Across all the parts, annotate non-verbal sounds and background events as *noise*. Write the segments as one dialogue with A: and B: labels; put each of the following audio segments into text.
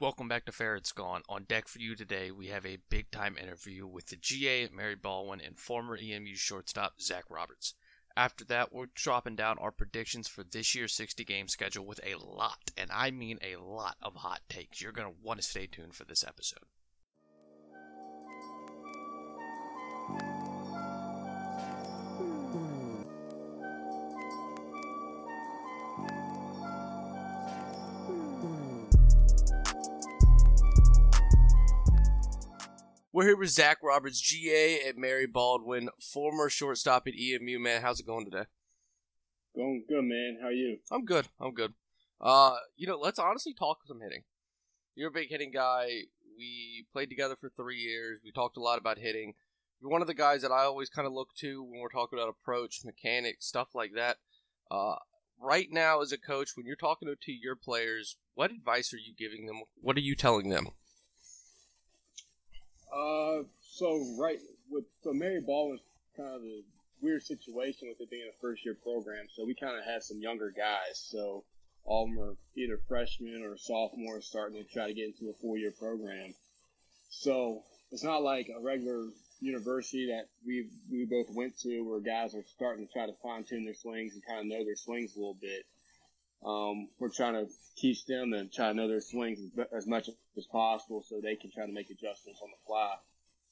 A: Welcome back to Fair It's Gone. On deck for you today, we have a big time interview with the GA, Mary Baldwin, and former EMU shortstop Zach Roberts. After that, we're dropping down our predictions for this year's 60 game schedule with a lot, and I mean a lot of hot takes. You're going to want to stay tuned for this episode. We're here with Zach Roberts, GA at Mary Baldwin, former shortstop at EMU. Man, how's it going today?
B: Going good, man. How are you?
A: I'm good. I'm good. Uh, you know, let's honestly talk some hitting. You're a big hitting guy. We played together for three years. We talked a lot about hitting. You're one of the guys that I always kind of look to when we're talking about approach, mechanics, stuff like that. Uh, right now, as a coach, when you're talking to your players, what advice are you giving them? What are you telling them?
B: Uh, so right with so Mary Ball was kind of a weird situation with it being a first year program. So we kind of had some younger guys. So all of them are either freshmen or sophomores starting to try to get into a four year program. So it's not like a regular university that we we both went to where guys are starting to try to fine tune their swings and kind of know their swings a little bit. Um, we're trying to teach them and try to know their swings as, much as possible so they can try to make adjustments on the fly.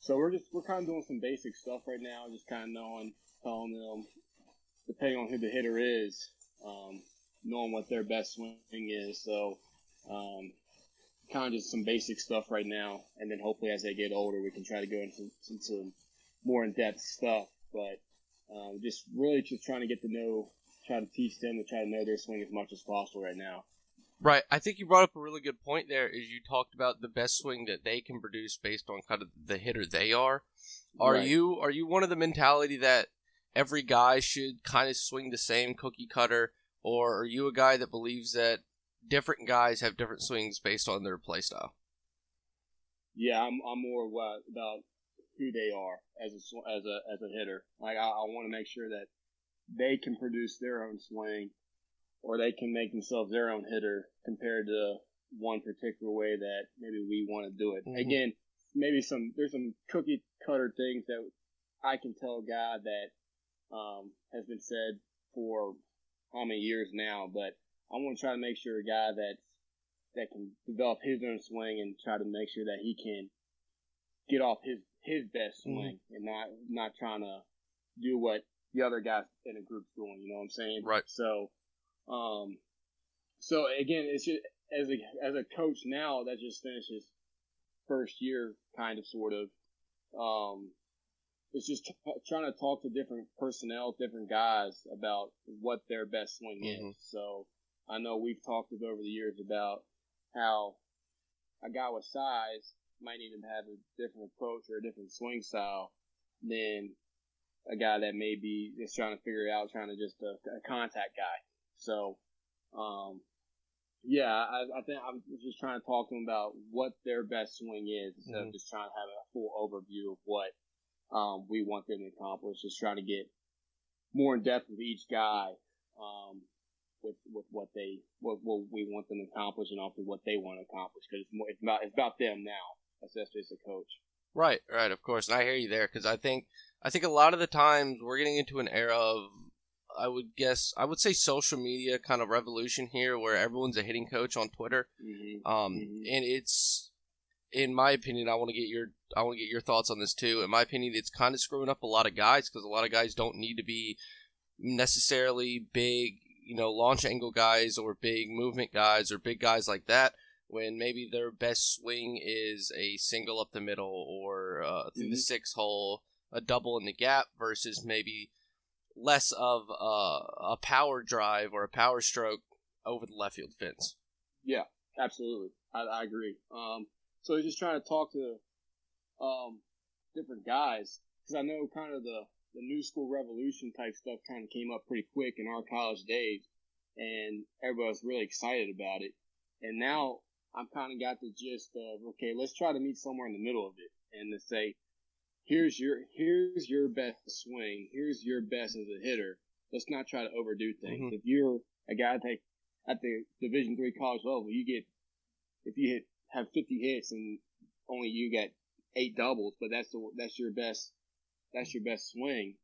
B: So we're just we're kind of doing some basic stuff right now, just kind of knowing, telling them, depending on who the hitter is, um, knowing what their best swing is. So um, kind of just some basic stuff right now, and then hopefully as they get older, we can try to go into, into more in depth stuff. But um, just really just trying to get to know try to teach them to try to know their swing as much as possible right now.
A: Right. I think you brought up a really good point there. Is you talked about the best swing that they can produce based on kind of the hitter they are. Are
B: Right.
A: you are you one of the mentality that every guy should kind of swing the same cookie cutter, or are you a guy that believes that different guys have different swings based on their play style?
B: Yeah, I'm, I'm more about who they are as a as a as a hitter. Like I, I want to make sure that they can produce their own swing, or they can make themselves their own hitter compared to one particular way that maybe we want to do it.
A: Mhm.
B: Again, maybe some there's some cookie cutter things that I can tell a guy that um, has been said for how many years now, but I want to try to make sure a guy that's that can develop his own swing and try to make sure that he can get off his his best
A: Mhm.
B: swing and not not trying to do what the other guys in the group's doing. You know what I'm saying?
A: Right.
B: So, um, so again, it's just as a as a coach now that just finished his first year, kind of sort of. Um, it's just t- trying to talk to different personnel, different guys about what their best swing
A: Mhm.
B: is. So I know we've talked over the years about how a guy with size might need to have a different approach or a different swing style than a guy that may be just trying to figure it out, trying to just a, a contact guy. So, um, yeah, I, I think I'm just trying to talk to them about what their best swing is instead
A: Mhm.
B: of just trying to have a full overview of what um, we want them to accomplish. Just trying to get more in depth with each guy, um, with with what they what, what we want them to accomplish and also what they want to accomplish because it's more it's about it's about them now. That's that's just a coach.
A: Right, right, of course, and I hear you there because I think I think a lot of the times we're getting into an era of I would guess I would say social media kind of revolution here where everyone's a hitting coach on Twitter.
B: Mm-hmm.
A: Um,
B: Mhm.
A: and it's, in my opinion, I want to get your, I want to get your thoughts on this too. In my opinion, it's kind of screwing up a lot of guys because a lot of guys don't need to be necessarily big, you know, launch angle guys or big movement guys or big guys like that. When maybe their best swing is a single up the middle or uh, through the
B: Mhm.
A: six hole, a double in the gap versus maybe less of a, a power drive or a power stroke over the left field fence.
B: Yeah, absolutely. I, I agree. Um, so he's just trying to talk to um, different guys because I know kind of the the new school revolution type stuff kind of came up pretty quick in our college days, and everybody was really excited about it. And now I've kind of got the gist of okay, let's try to meet somewhere in the middle of it, and to say, here's your here's your best swing, here's your best as a hitter. Let's not try to overdo things.
A: Mhm.
B: If you're a guy that at the Division three college level, you get if you hit have 50 hits and only you get eight doubles, but that's the that's your best that's your best swing.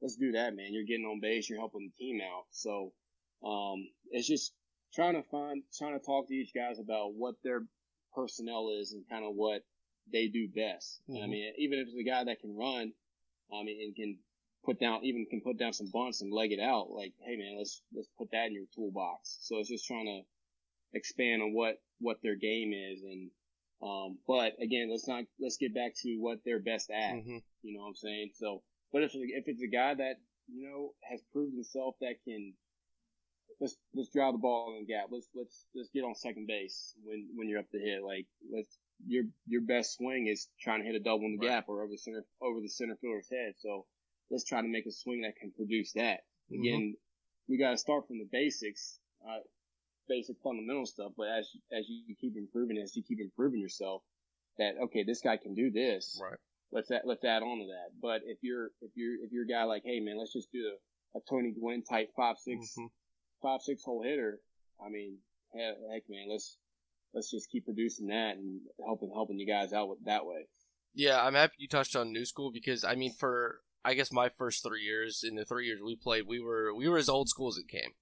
B: Let's do that, man. You're getting on base, you're helping the team out. So um, it's just trying to find trying to talk to each guys about what their personnel is and kind of what they do best. Mm-hmm. I mean, even if it's a guy that can run, I mean, and can put down even can put down some bunts and leg it out. Like, hey man, let's let's put that in your toolbox. So it's just trying to expand on what what their game is and um, but again, let's not let's get back to what they're best at. Mm-hmm. You know what I'm saying? So, but if if it's a guy that you know has proved himself that can let's let's drive the ball in the gap. Let's let's let's get on second base when when you're up the hit. Like let's your your best swing is trying to hit a double in the right. gap or over the center over the center fielder's head. So let's try to make a swing that can produce that. Mm-hmm. Again, mm-hmm. we got to start from the basics. Uh, basic fundamental stuff, but as as you keep improving, as you keep improving yourself, that okay, this guy can do this.
A: Right.
B: Let's add, let's add on to that. But if you're if you're if you're a guy like, hey man, let's just do a, a Tony Gwynn type five six, mm-hmm. five six hole hitter. I mean, heck, heck man, let's let's just keep producing that and helping helping you guys out with that way.
A: Yeah, I'm happy you touched on new school because I mean, for I guess my first three years in the three years we played, we were we were as old school as it came.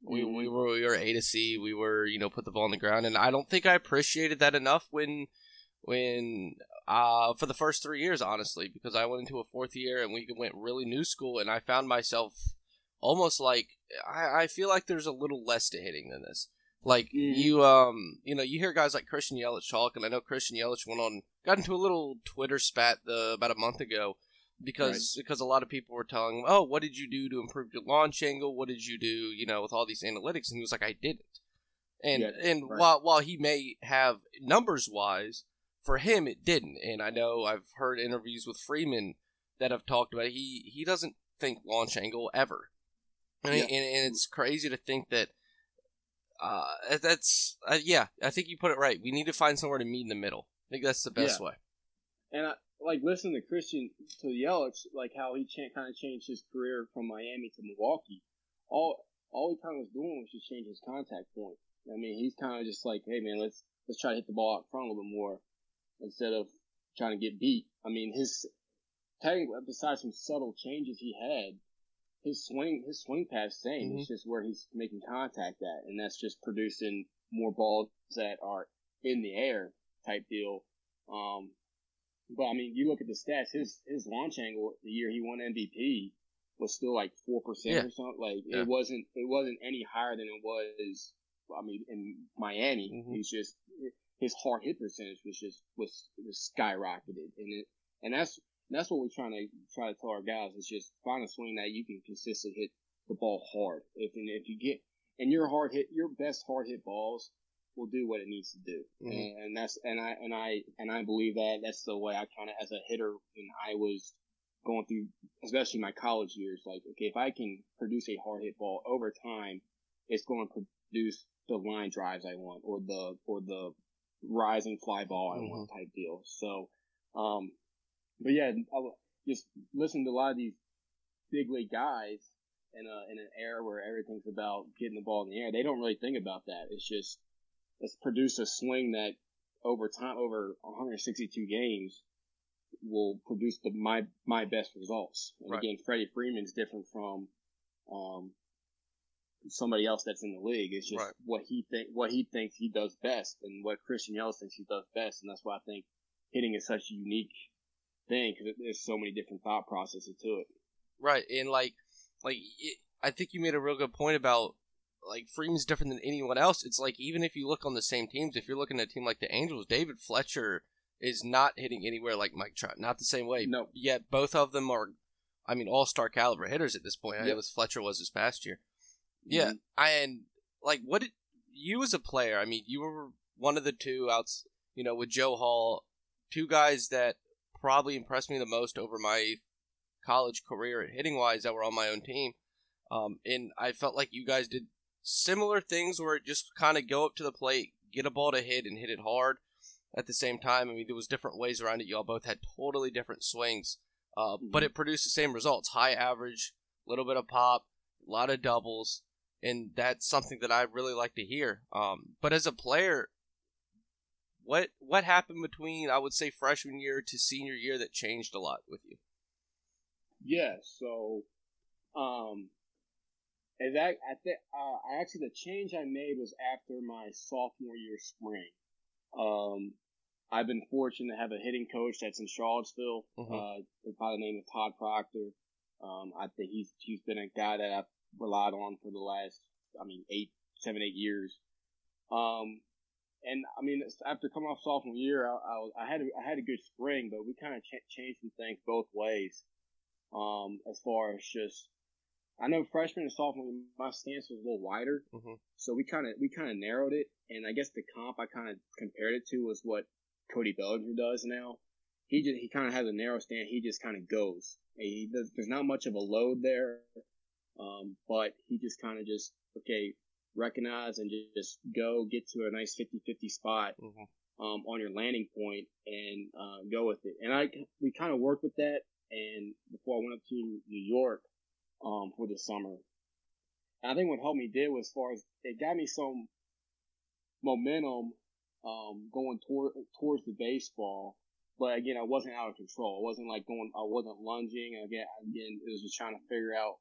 A: We, we mm-hmm. were we were A to C. We were you know put the ball on the ground, and I don't think I appreciated that enough when when uh, for the first three years, honestly, because I went into a fourth year and we went really new school, and I found myself almost like I, I feel like there's a little less to hitting than this. Like mm. you, um, you know, you hear guys like Christian Yelich talk, and I know Christian Yelich went on, got into a little Twitter spat the, about a month ago because right. because a lot of people were telling him, "Oh, what did you do to improve your launch angle? What did you do, you know, with all these analytics?" And he was like, "I didn't." And yeah, and right. while while he may have numbers wise, for him it didn't. And I know I've heard interviews with Freeman that have talked about it. he he doesn't think launch angle ever, and yeah. and, and, it's crazy to think that. Uh, that's uh, yeah. I think you put it right. We need to find somewhere to meet in the middle. I think that's the best
B: yeah.
A: way.
B: And I, like listening to Christian to Yelich, like how he cha- kind of changed his career from Miami to Milwaukee. All all he kind of was doing was just change his contact point. I mean, he's kind of just like, hey man, let's let's try to hit the ball out front a little bit more instead of trying to get beat. I mean, his besides some subtle changes he had, his swing his swing pass same. Mm-hmm. It's just where he's making contact at, and that's just producing more balls that are in the air type deal. Um, but I mean, you look at the stats. His his launch angle the year he won MVP was still like four percent yeah. or something. Like yeah. it wasn't it wasn't any higher than it was. I mean, in Miami, mm-hmm. he's just his hard hit percentage was just was, was skyrocketed, and it and that's that's what we're trying to try to tell our guys is just find a swing that you can consistently hit the ball hard. If and if you get and your hard hit your best hard hit balls will do what it needs to do, mm-hmm. and, and, that's and I and I and I believe that that's the way I kind of as a hitter when I was going through, especially my college years. Like, okay, if I can produce a hard hit ball over time, it's going to produce the line drives I want, or the or the rising fly ball I mm-hmm. want type deal. So, um, but yeah, just listen to a lot of these big league guys in a in an era where everything's about getting the ball in the air. They don't really think about that. It's just let's produce a swing that over time, over 162 games, will produce the my my best results. And right. again, Freddie Freeman's different from um, somebody else that's in the league. It's just right. what he think what he thinks he does best, and what Christian Yelich thinks he does best, and that's why I think hitting is such a unique thing because there's so many different thought processes to it.
A: Right, and like like it, I think you made a real good point about like Freeman's different than anyone else. It's like even if you look on the same teams, if you're looking at a team like the Angels, David Fletcher is not hitting anywhere like Mike Trout. Not the same way.
B: No.
A: Yet both of them are, I mean, all star caliber hitters at this point. Yep. It was Fletcher was this past year. Yeah, mm-hmm. I, and like what did you as a player? I mean, you were one of the two outs. You know, with Joe Hall, two guys that probably impressed me the most over my college career hitting wise that were on my own team. Um, and I felt like you guys did similar things where it just kind of go up to the plate, get a ball to hit, and hit it hard. At the same time, I mean, there was different ways around it. Y'all both had totally different swings, uh, mm-hmm. but it produced the same results: high average, little bit of pop, a lot of doubles, and that's something that I really like to hear. Um, but as a player, what what happened between I would say freshman year to senior year that changed a lot with you?
B: Yeah, so um and that I think uh, I actually the change I made was after my sophomore year spring. Um I've been fortunate to have a hitting coach that's in Charlottesville, mm-hmm. uh, by the name of Todd Proctor. Um, I think he's he's been a guy that I've relied on for the last, I mean, eight, seven, eight years. Um, and I mean, after coming off sophomore year, I, I, I had a, I had a good spring, but we kind of ch- changed some things both ways. Um, as far as just, I know freshman and sophomore, my stance was a little wider, mm-hmm. so we kind of we kind of narrowed it. And I guess the comp I kind of compared it to was what Cody Bellinger does now. He just he kind of has a narrow stand. He just kind of goes. He there's not much of a load there, um, but he just kind of just okay recognize and just go get to a nice 50-50 spot mm-hmm. um, on your landing point and uh, go with it. And I we kind of worked with that. And before I went up to New York um, for the summer, and I think what helped me did was as far as it got me some momentum um, going toward towards the baseball. But again, I wasn't out of control. I wasn't like going. I wasn't lunging. Again, again, it was just trying to figure out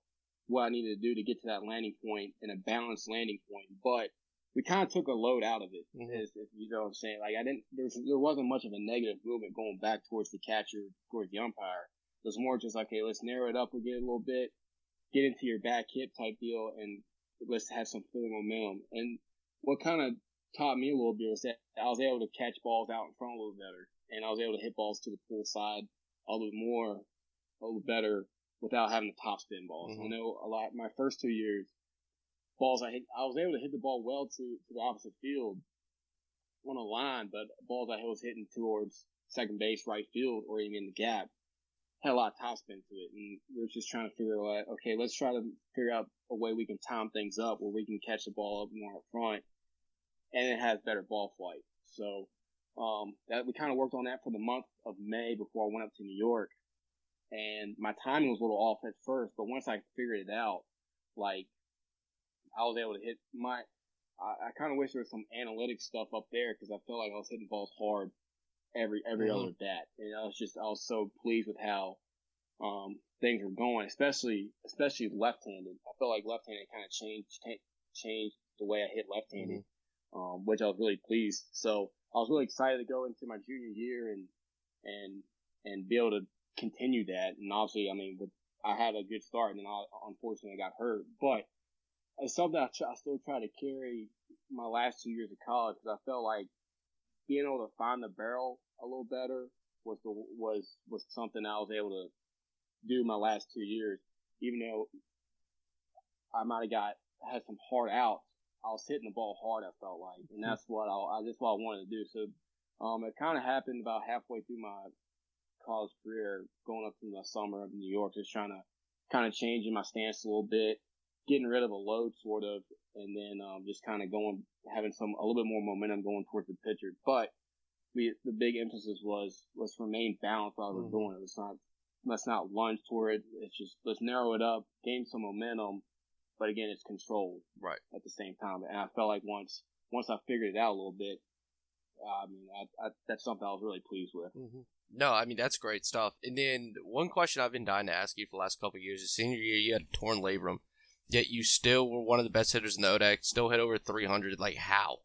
B: what I needed to do to get to that landing point and a balanced landing point. But we kind of took a load out of it. Mm-hmm. If, if you know what I'm saying. Like I didn't, there, was, there wasn't much of a negative movement going back towards the catcher, towards the umpire. It was more just like, okay, let's narrow it up again a little bit, get into your back hip type deal, and let's have some full momentum. And what kind of taught me a little bit was that I was able to catch balls out in front a little better, and I was able to hit balls to the pull side a little more, a little better without having to top spin balls. Mm-hmm. I know a lot. My first two years, balls I hit, I was able to hit the ball well to, to the opposite field on a line, but balls I was hitting towards second base, right field, or even in the gap had a lot of top spin to it. And we are just trying to figure out, okay, let's try to figure out a way we can time things up where we can catch the ball up more up front and it has better ball flight. So, um, that we kind of worked on that for the month of May before I went up to New York and my timing was a little off at first, but once I figured it out, like I was able to hit my. I, I kind of wish there was some analytic stuff up there because I felt like I was hitting balls hard every every mm-hmm. other bat, and I was just I was so pleased with how um, things were going, especially especially left-handed. I felt like left-handed kind of changed changed the way I hit left-handed, mm-hmm. um, which I was really pleased. So I was really excited to go into my junior year and and and be able to continue that. And obviously, I mean, with, I had a good start and then I unfortunately got hurt, but it's something I, try, I still try to carry my last two years of college because I felt like being able to find the barrel a little better was the, was, was something I was able to do my last two years, even though I might have got, had some hard outs. I was hitting the ball hard, I felt like, and that's what I, that's what I wanted to do. So, um, it kind of happened about halfway through my college career, going up in the summer of New York, just trying to kind of changing my stance a little bit, getting rid of a load sort of, and then um, just kind of going, having some a little bit more momentum going towards the pitcher. But we, the big emphasis was let's remain balanced while we're mm-hmm. doing it. Let's not let's not lunge toward it. It's just let's narrow it up, gain some momentum, but again, it's controlled
A: right
B: at the same time. And I felt like once once I figured it out a little bit, I mean, I, I, that's something I was really pleased with.
A: Mm-hmm. No, I mean that's great stuff. And then one question I've been dying to ask you for the last couple years is: senior year, you had a torn labrum, yet you still were one of the best hitters in the ODAC. Still hit over 300. Like how?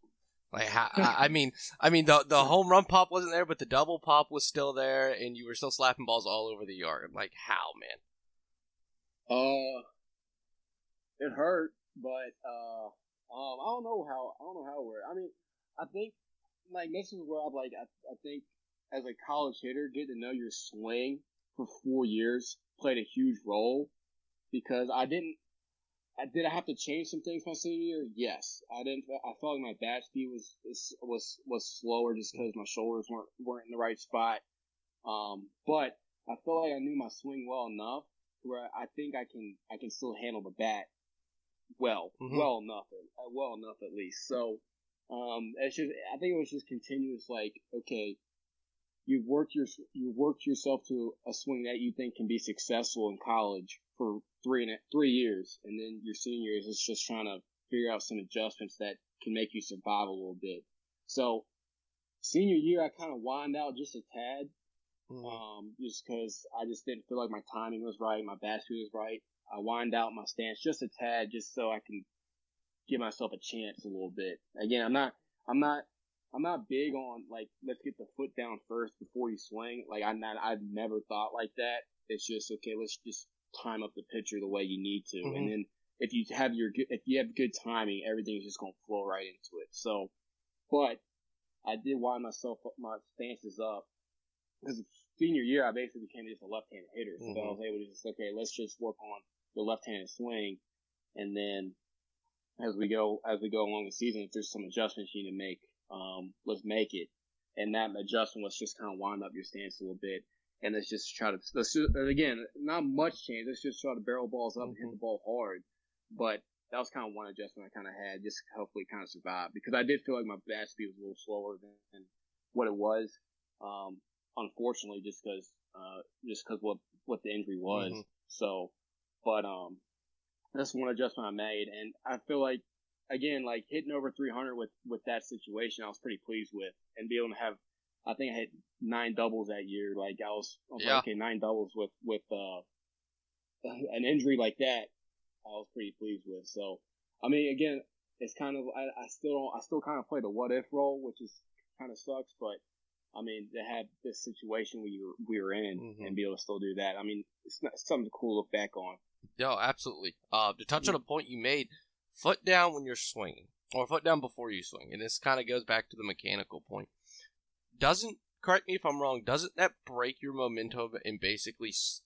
A: Like how? I mean, I mean the the home run pop wasn't there, but the double pop was still there, and you were still slapping balls all over the yard. Like how, man?
B: Uh, it hurt, but uh, um, I don't know how. I don't know how it worked. I mean, I think like this is where I'm like I, I think as a college hitter, getting to know your swing for four years played a huge role because I didn't. I, did I have to change some things my senior year? Yes, I didn't. I felt like my bat speed was was was slower just because my shoulders weren't weren't in the right spot. Um, but I felt like I knew my swing well enough where I think I can I can still handle the bat well, mm-hmm. well enough, well enough at least. So um, it's just I think it was just continuous like okay, you've worked your you've worked yourself to a swing that you think can be successful in college for three and three years, and then your senior years is just trying to figure out some adjustments that can make you survive a little bit. So senior year, I kind of wind out just a tad,
A: Mhm.
B: um, just because I just didn't feel like my timing was right, my bat speed was right. I wind out my stance just a tad, just so I can give myself a chance a little bit. Again, I'm not, I'm not, I'm not big on like let's get the foot down first before you swing. Like I'm not, I've never thought like that. It's just okay. Let's just time up the pitcher the way you need to,
A: Mhm.
B: and then if you have your good, if you have good timing, everything's just gonna flow right into it. So, but I did wind myself up, my stances up because senior year I basically became just a left-handed hitter. So I was able to just okay, let's just work on the left-handed swing, and then as we go as we go along the season, if there's some adjustments you need to make, um, let's make it. And that adjustment was just kind of wind up your stance a little bit, and let's just try to let's just, and again not much change. Let's just try to barrel balls up and hit the ball hard. But that was kind of one adjustment I kind of had, just hopefully kind of survive because I did feel like my bat speed was a little slower than, than what it was. Um, unfortunately, just because uh, just because what what the injury was.
A: Mhm.
B: So, but um, that's one adjustment I made, and I feel like again, like hitting over 300 with with that situation, I was pretty pleased with, and be able to have. I think I hit nine doubles that year. Like I was, I was like, okay, nine doubles with with uh, *laughs* an injury like that. I was pretty pleased with. So, I mean, again, it's kind of I, I still don't I still kind of play the what if role, which is kind of sucks, but I mean to have this situation we were we were in
A: Mhm.
B: and be able to still do that. I mean, it's, not, it's something cool to look back on.
A: No, absolutely. Uh, to touch on a point you made, foot down when you're swinging, or foot down before you swing, and this kind of goes back to the mechanical point. Doesn't correct me if I'm wrong. Doesn't that break your momentum and basically s-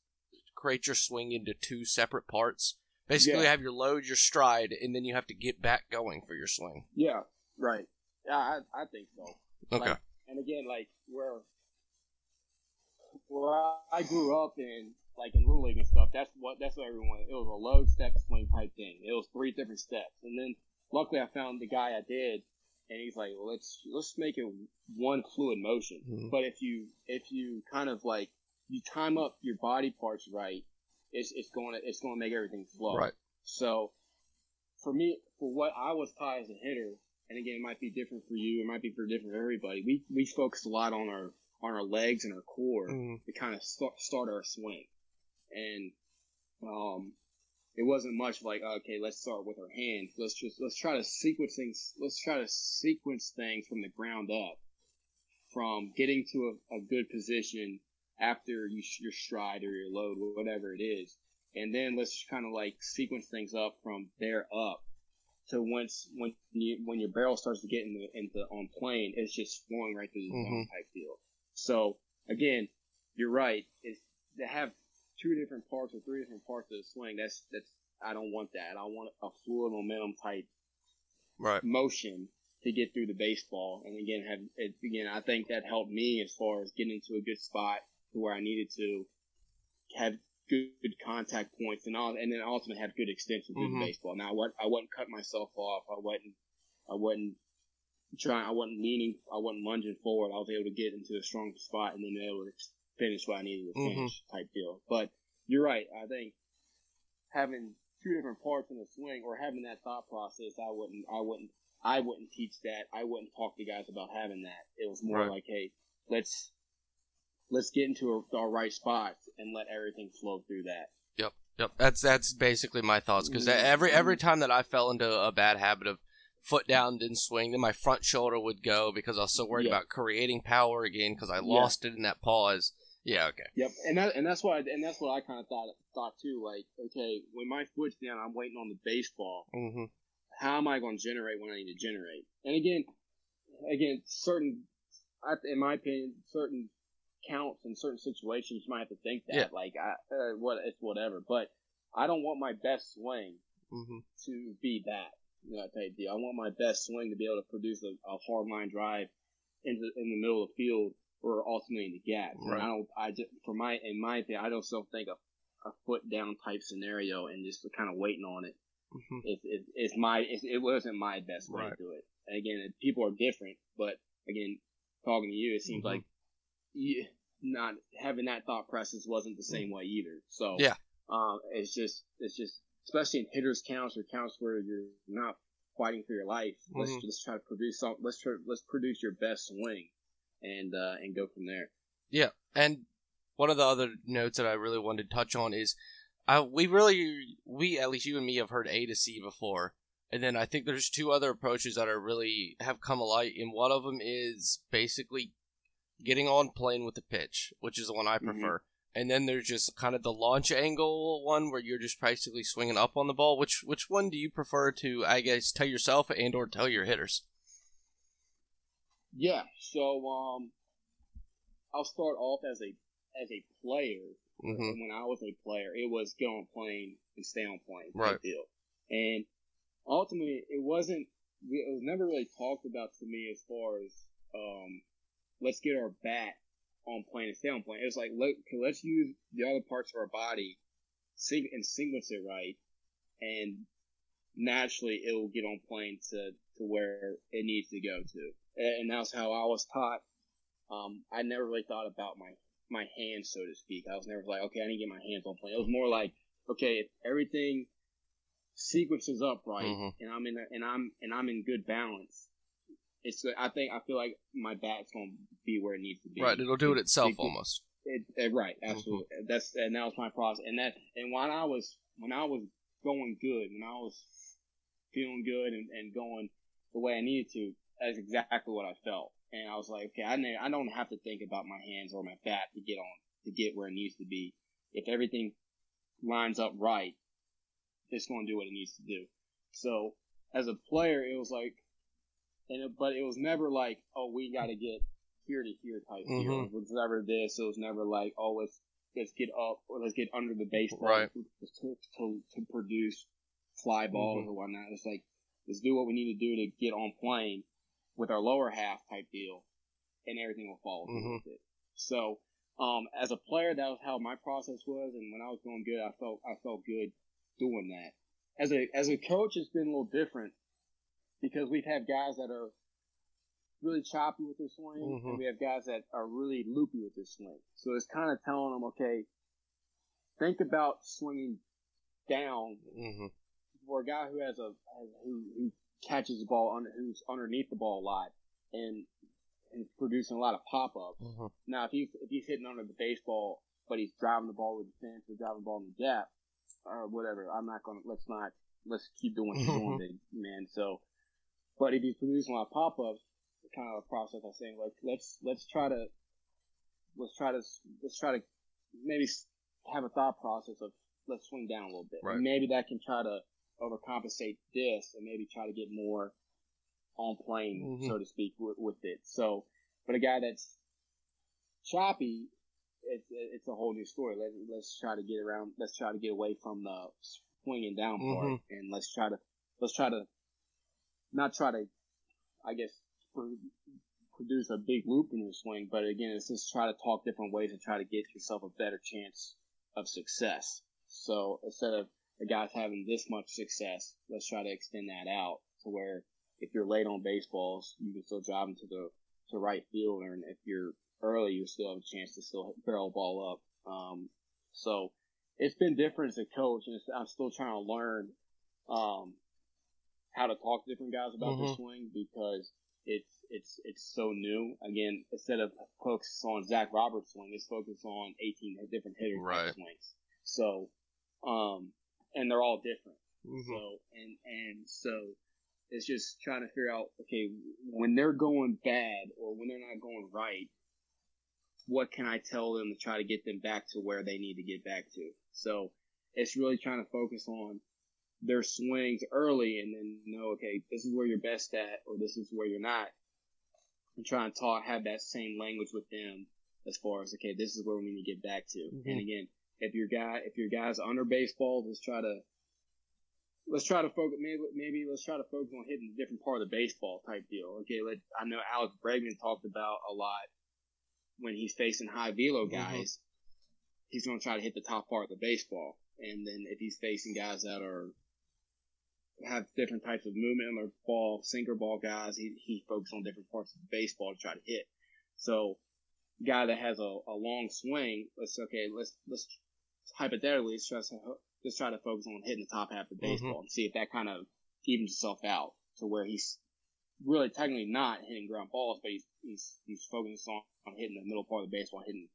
A: create your swing into two separate parts? Basically,
B: Yeah.
A: have your load, your stride, and then you have to get back going for your swing.
B: Yeah, right. Yeah, I I think so.
A: Okay.
B: Like, and again, like where where I grew up in, like in little league and stuff, that's what that's what everyone. It was a load step swing type thing. It was three different steps, and then luckily I found the guy I did, and he's like, well, let's let's make it one fluid motion.
A: Mhm.
B: But if you if you kind of like you time up your body parts right, it's it's going to it's going to make everything flow.
A: Right.
B: So for me, for what I was taught as a hitter, and again, it might be different for you, it might be for different for everybody. We we focused a lot on our on our legs and our core
A: Mhm.
B: to kind of start start our swing, and um, it wasn't much like okay, let's start with our hand. Let's just let's try to sequence things. Let's try to sequence things from the ground up, from getting to a, a good position after you your stride or your load, whatever it is, and then let's kind of like sequence things up from there up So once when you when your barrel starts to get in the, in the on plane, it's just flowing right through the zone type deal. So again, you're right. It's to have two different parts or three different parts of the swing. That's that's I don't want that. I want a fluid momentum type
A: Right.
B: motion to get through the baseball. And again, have it, again, I think that helped me as far as getting into a good spot to where I needed to have good, good contact points and all, and then ultimately have good extension through
A: Mhm.
B: the baseball. Now, what I wasn't cutting myself off. I wasn't. I wasn't trying. I wasn't leaning. I wasn't lunging forward. I was able to get into a strong spot and then able to finish what I needed to
A: Mhm.
B: finish, type deal. But you're right. I think having two different parts in the swing or having that thought process, I wouldn't, I wouldn't, I wouldn't teach that. I wouldn't talk to guys about having that. It was more
A: Right.
B: like, hey, let's let's get into a, our right spots and let everything flow through that.
A: Yep, yep. That's that's basically my thoughts because every every time that I fell into a bad habit of foot down didn't swing, then my front shoulder would go because I was so worried about creating power again because I lost it in that pause. Yeah, okay.
B: Yep, and that and that's what I, and that's what I kind of thought thought too. Like, okay, when my foot's down, I'm waiting on the baseball.
A: hmm
B: How am I going to generate when I need to generate? And again, again, certain, in my opinion, certain counts in certain situations, you might have to think that.
A: Yeah.
B: Like, I, uh, what it's whatever. But I don't want my best swing
A: hmm
B: to be that. You know, type deal. I want my best swing to be able to produce a, a hard line drive into in the middle of the field or ultimately in the gap.
A: Right.
B: I don't. I just for my in my opinion, I don't still think a, a foot down type scenario and just kind of waiting on it
A: hmm
B: is is, is my it wasn't my best way
A: Right.
B: to do it. And again, people are different, but again, talking to you, it seems
A: Mhm.
B: like you not having that thought process wasn't the same way either. So
A: Mm-hmm. Yeah.
B: um, it's just it's just especially in hitters counts or counts where you're not fighting for your life. Let's
A: Mhm.
B: let's try to produce some. Let's try, let's produce your best swing and uh, and go from there.
A: Yeah, and one of the other notes that I really wanted to touch on is, uh, we really we at least you and me have heard A to C before, and then I think there's two other approaches that are really have come alight, and one of them is basically getting on plane with the pitch, which is the one I
B: Mhm.
A: prefer. And then there's just kind of the launch angle one where you're just practically swinging up on the ball. Which which one do you prefer to, I guess, tell yourself and or tell your hitters?
B: Yeah. So um, I'll start off as a as a player.
A: hmm
B: When I was a player, it was get on plane and stay on plane
A: Right.
B: deal. And ultimately, it wasn't. It was never really talked about to me as far as um, let's get our bat on plane and stay on plane. It was like let, let's use the other parts of our body, sing and sequence it right, and naturally it will get on plane to to where it needs to go to. And, that's how I was taught. Um, I never really thought about my my hands, so to speak. I was never like, okay, I need to get my hands on plane. It was more like, okay, if everything sequences up right,
A: Mhm.
B: and I'm in a, and I'm and I'm in good balance. It's I think I feel like my bat's gonna be where it needs to be.
A: Right, it'll do it itself
B: It-
A: almost.
B: it, it, right, absolutely. That's and that was my process. And that and when I was when I was going good, when I was feeling good and, and going the way I needed to, that's exactly what I felt. And I was like, okay, I ne- I don't have to think about my hands or my bat to get on to get where it needs to be. If everything lines up right, it's going to do what it needs to do. So as a player, it was like, and it, but it was never like, oh, we got to get here to here type deal.
A: Mhm.
B: It was never this. It was never like, oh, let's let's get up or let's get under the baseball
A: Right.
B: to, to, to, produce fly balls
A: Mhm.
B: or whatnot. It's like let's do what we need to do to get on plane with our lower half type deal, and everything will follow through
A: Mhm.
B: with it. So, um, as a player, that was how my process was, and when I was going good, I felt I felt good doing that. As a as a coach, it's been a little different because we've had guys that are really choppy with their swing,
A: Mhm.
B: and we have guys that are really loopy with their swing. So it's kind of telling them, okay, think about swinging down
A: hmm
B: for a guy who has a who who catches the ball under who's underneath the ball a lot and and producing a lot of pop ups.
A: hmm
B: Now if he's if he's hitting under the baseball but he's driving the ball with the fence or driving the ball in the gap or whatever, I'm not gonna let's not let's keep doing what doing, *laughs* big man. So but if he's producing a lot of pop ups, kind of a process I'm saying like let's let's try to let's try to let's try to maybe have a thought process of let's swing down a little bit.
A: Right.
B: Maybe that can try to overcompensate this and maybe try to get more on plane,
A: Mhm.
B: so to speak, with, with it. So, but a guy that's choppy, it's it's a whole new story. Let, let's try to get around. Let's try to get away from the swinging down part,
A: Mhm.
B: and let's try to let's try to not try to, I guess, pro- produce a big loop in your swing. But again, it's just try to talk different ways and try to get yourself a better chance of success. So instead of the guys having this much success, let's try to extend that out to where if you're late on baseballs, you can still drive them to the to right field, and if you're early, you still have a chance to still barrel ball up. Um, so it's been different as a coach, and I'm still trying to learn um, how to talk to different guys about their
A: Mhm.
B: swing because it's it's it's so new. Again, instead of focus on Zach Roberts' swing, it's focused on 18 different hitters'
A: Right.
B: swings. So, um, and they're all different.
A: hmm
B: So and and so it's just trying to figure out okay when they're going bad or when they're not going right, what can I tell them to try to get them back to where they need to get back to? So it's really trying to focus on their swings early and then know okay this is where you're best at or this is where you're not, and try and talk have that same language with them as far as okay this is where we need to get back to.
A: Mhm.
B: And again, if your guy if your guy's under baseball, let's try to let's try to focus. Maybe, maybe let's try to focus on hitting a different part of the baseball type deal. Okay, let I know Alex Bregman talked about a lot when he's facing high velo mm-hmm. guys. He's going to try to hit the top part of the baseball, and then if he's facing guys that are have different types of movement on their ball, sinker ball guys, he he focuses on different parts of the baseball to try to hit. So, guy that has a, a long swing, let's okay, let's let's hypothetically let's try to let's try to focus on hitting the top half of the baseball and see if that kind of evens itself out to where he's really technically not hitting ground balls, but he's he's he's focused on, on hitting the middle part of the baseball, hitting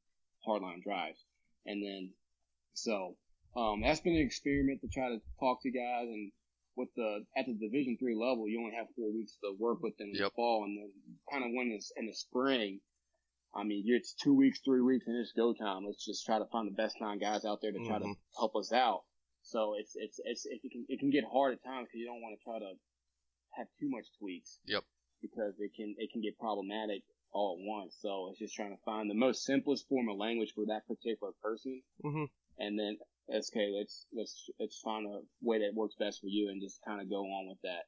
B: hard line drives, and then so um, that's been an experiment to try to talk to guys and with the at the Division three level, you only have four weeks to work with them in
A: Yep.
B: the fall, and then kind of when it's in the spring. I mean, it's two weeks, three weeks, and it's go time. Let's just try to find the best nine guys out there to try to
A: Mhm.
B: help us out. So it's it's it's it can it can get hard at times because you don't want to try to have too much tweaks.
A: Yep.
B: Because it can it can get problematic all at once. So it's just trying to find the most simplest form of language for that particular person,
A: Mhm.
B: and then okay, let's let's let's find a way that works best for you, and just kind of go on with that.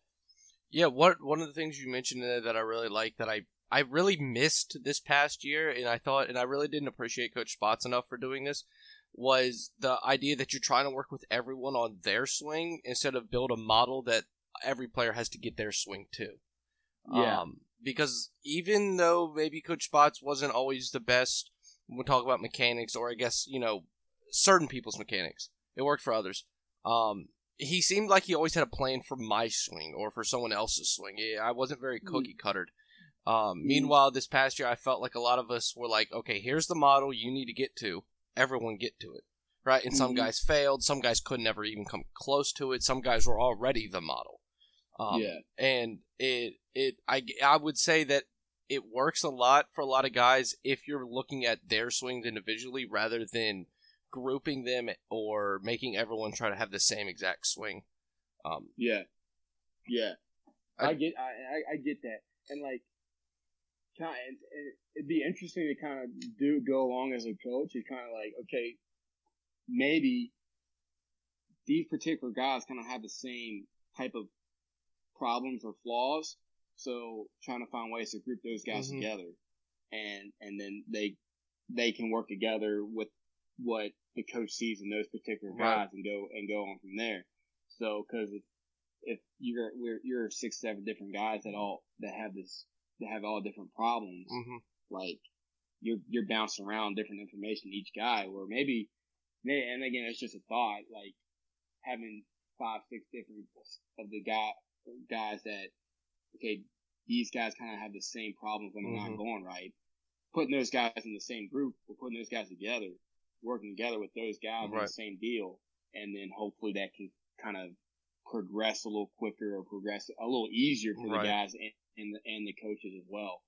A: Yeah, what one of the things you mentioned there that I really like that I I really missed this past year, and I thought, and I really didn't appreciate Coach Spots enough for doing this, was the idea that you're trying to work with everyone on their swing instead of build a model that every player has to get their swing to.
B: Yeah.
A: Um, because even though maybe Coach Spots wasn't always the best when we talk about mechanics, or I guess you know certain people's mechanics, it worked for others. Um, he seemed like he always had a plan for my swing or for someone else's swing. I wasn't very
B: Mm.
A: cookie cuttered. Um, meanwhile, this past year, I felt like a lot of us were like, okay, here's the model you need to get to. Everyone get to it. Right? And some
B: Mhm.
A: guys failed. Some guys could never even come close to it. Some guys were already the model. Um,
B: yeah.
A: and it it I I would say that it works a lot for a lot of guys if you're looking at their swings individually rather than grouping them or making everyone try to have the same exact swing. Um,
B: Yeah, yeah.
A: I-
B: I, get, I, I, I get that, and like, kind of, and it'd be interesting to kind of do go along as a coach. It's kind of like, okay, maybe these particular guys kind of have the same type of problems or flaws, so trying to find ways to group those guys
A: Mhm.
B: together, and and then they they can work together with what the coach sees in those particular
A: Right.
B: guys and go and go on from there. So, because if, if you're we're, you're six seven different guys that all that have this that have all different problems,
A: mhm.
B: like you're you're bouncing around different information each guy, or maybe, and again it's just a thought, like having five six different of the guy guys that okay these guys kind of have the same problems when they're
A: Mhm.
B: not going right. Putting those guys in the same group or putting those guys together, working together with those guys on the same deal, and then hopefully that can kind of progress a little quicker or progress a little easier for
A: Right.
B: the guys and, and the and the coaches as well.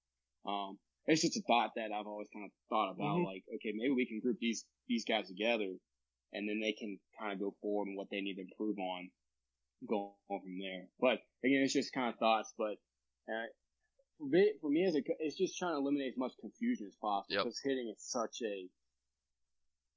B: Um, it's just a thought that I've always kind of thought about,
A: Mhm.
B: like, okay, maybe we can group these these guys together, and then they can kind of go forward and what they need to improve on, going on from there. But again, it's just kind of thoughts. But uh, for me, for me as a, it's just trying to eliminate as much confusion as possible
A: Yep.
B: because hitting is such a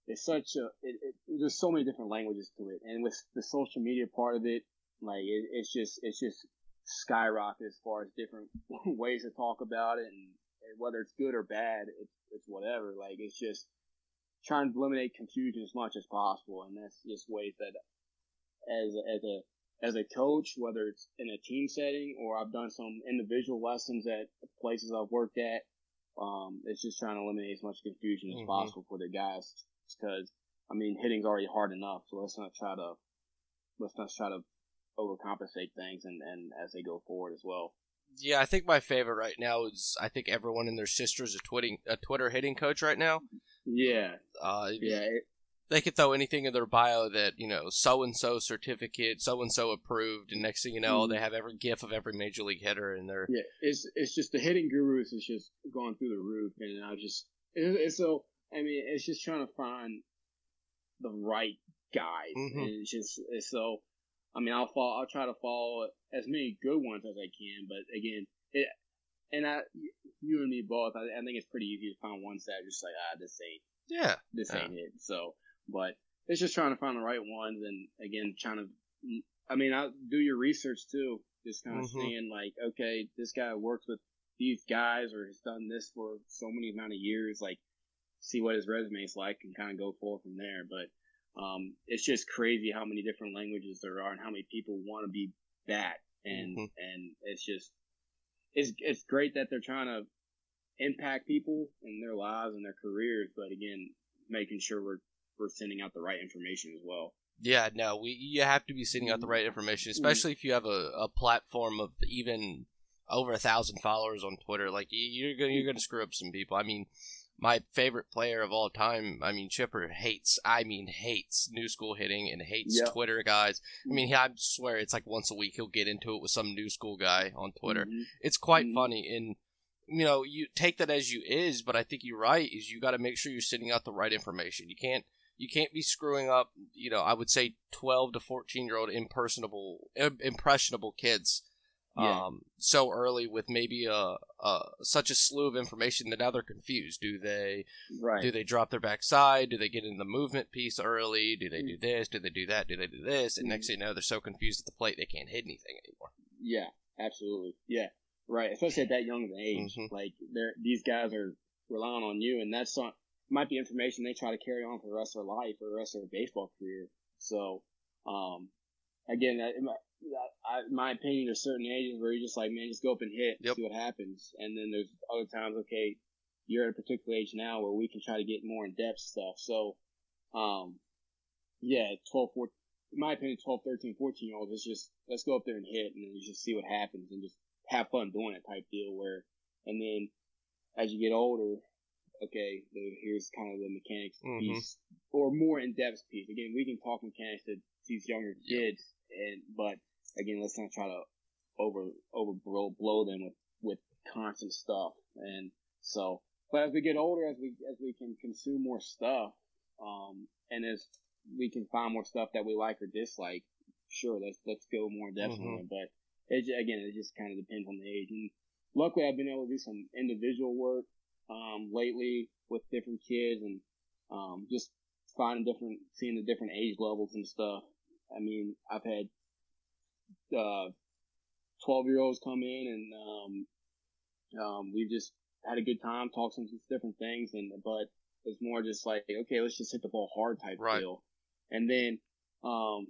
B: it's such a it, it, there's so many different languages to it, and with the social media part of it, like it, it's just it's just skyrocket as far as different *laughs* ways to talk about it, and, and whether it's good or bad, it's it's whatever. Like it's just trying to eliminate confusion as much as possible, and that's just ways that as a, as a as a coach, whether it's in a team setting or I've done some individual lessons at places I've worked at, um, it's just trying to eliminate as much confusion as
A: Mhm.
B: possible for the guys. Because I mean, hitting's already hard enough, so let's not try to let's not try to overcompensate things and, and as they go forward as well.
A: Yeah, I think my favorite right now is I think everyone and their sister is a twitting a Twitter hitting coach right now.
B: Yeah,
A: Uh,
B: yeah, it,
A: they could throw anything in their bio that you know so and so certificate, so and so approved, and next thing you know,
B: Mhm.
A: they have every gif of every major league hitter in their.
B: yeah. It's it's just the hitting gurus is just going through the roof, and I just it, it's so I mean it's just trying to find the right guys,
A: Mhm.
B: and it's just it's so. I mean, I'll follow. I'll try to follow as many good ones as I can, but again, it and I, you and me both. I, I think it's pretty easy to find ones that are just like, ah, this ain't
A: Yeah,
B: this
A: Yeah.
B: ain't it. So, but it's just trying to find the right ones, and again, trying to. I mean, I do your research too. Just kind of
A: Mhm.
B: seeing like, okay, this guy works with these guys or has done this for so many amount of years. Like, see what his resume is like and kind of go forward from there. But um, it's just crazy how many different languages there are and how many people want to be that. And
A: Mhm.
B: and it's just it's it's great that they're trying to impact people in their lives and their careers, but again, making sure we're we're sending out the right information as well.
A: yeah. No, we you have to be sending out the right information, especially if you have a, a platform of even over a thousand followers on Twitter. Like you're gonna you're gonna screw up some people. I mean, my favorite player of all time. I mean, Chipper hates. I mean, hates new school hitting and hates
B: Yep.
A: Twitter guys. I mean, he, I swear it's like once a week he'll get into it with some new school guy on Twitter.
B: Mhm.
A: It's quite
B: Mhm.
A: funny and. You know, you take that as you is, but I think you're right. Is you got to make sure you're sending out the right information. You can't you can't be screwing up. You know, I would say 12 to 14 year old impersonable, impressionable kids
B: Yeah.
A: um, so early with maybe a, a such a slew of information that now they're confused. Do they
B: Right.
A: do they drop their backside? Do they get in the movement piece early? Do they do
B: Mm.
A: this? Do they do that? Do they do this? And next
B: Mhm.
A: thing you know, they're so confused at the plate they can't hit anything anymore.
B: Yeah, absolutely. Yeah, right. Especially at that young of an age,
A: Mhm.
B: like they're these guys are relying on you, and that's not might be information they try to carry on for the rest of their life or the rest of their baseball career. So, um, again, that, in my, that, I, my opinion, there's certain ages where you're just like, man, just go up and hit,
A: Yep.
B: see what happens, and then there's other times, okay, you're at a particular age now where we can try to get more in depth stuff. So, um, yeah, 12, 14, in my opinion, 12, 13, 14 year olds, it's just, let's go up there and hit and then you just see what happens and just have fun doing it type deal where, and then as you get older, okay, here's kind of the mechanics
A: Mhm.
B: piece or more in depth piece. Again, we can talk mechanics to these younger
A: Yep.
B: kids and, but again, let's not try to over, over blow, blow them with, with constant stuff. And so, but as we get older, as we, as we can consume more stuff, um, and as we can find more stuff that we like or dislike, sure, let's let's go more in depth on it. But it, again, it just kind of depends on the age. And luckily, I've been able to do some individual work um, lately with different kids and um, just finding different, seeing the different age levels and stuff. I mean, I've had uh, twelve year olds come in and um, um, we've just had a good time, talked some different things, and but it's more just like, okay, let's just hit the ball hard type
A: Right.
B: deal. And then, um,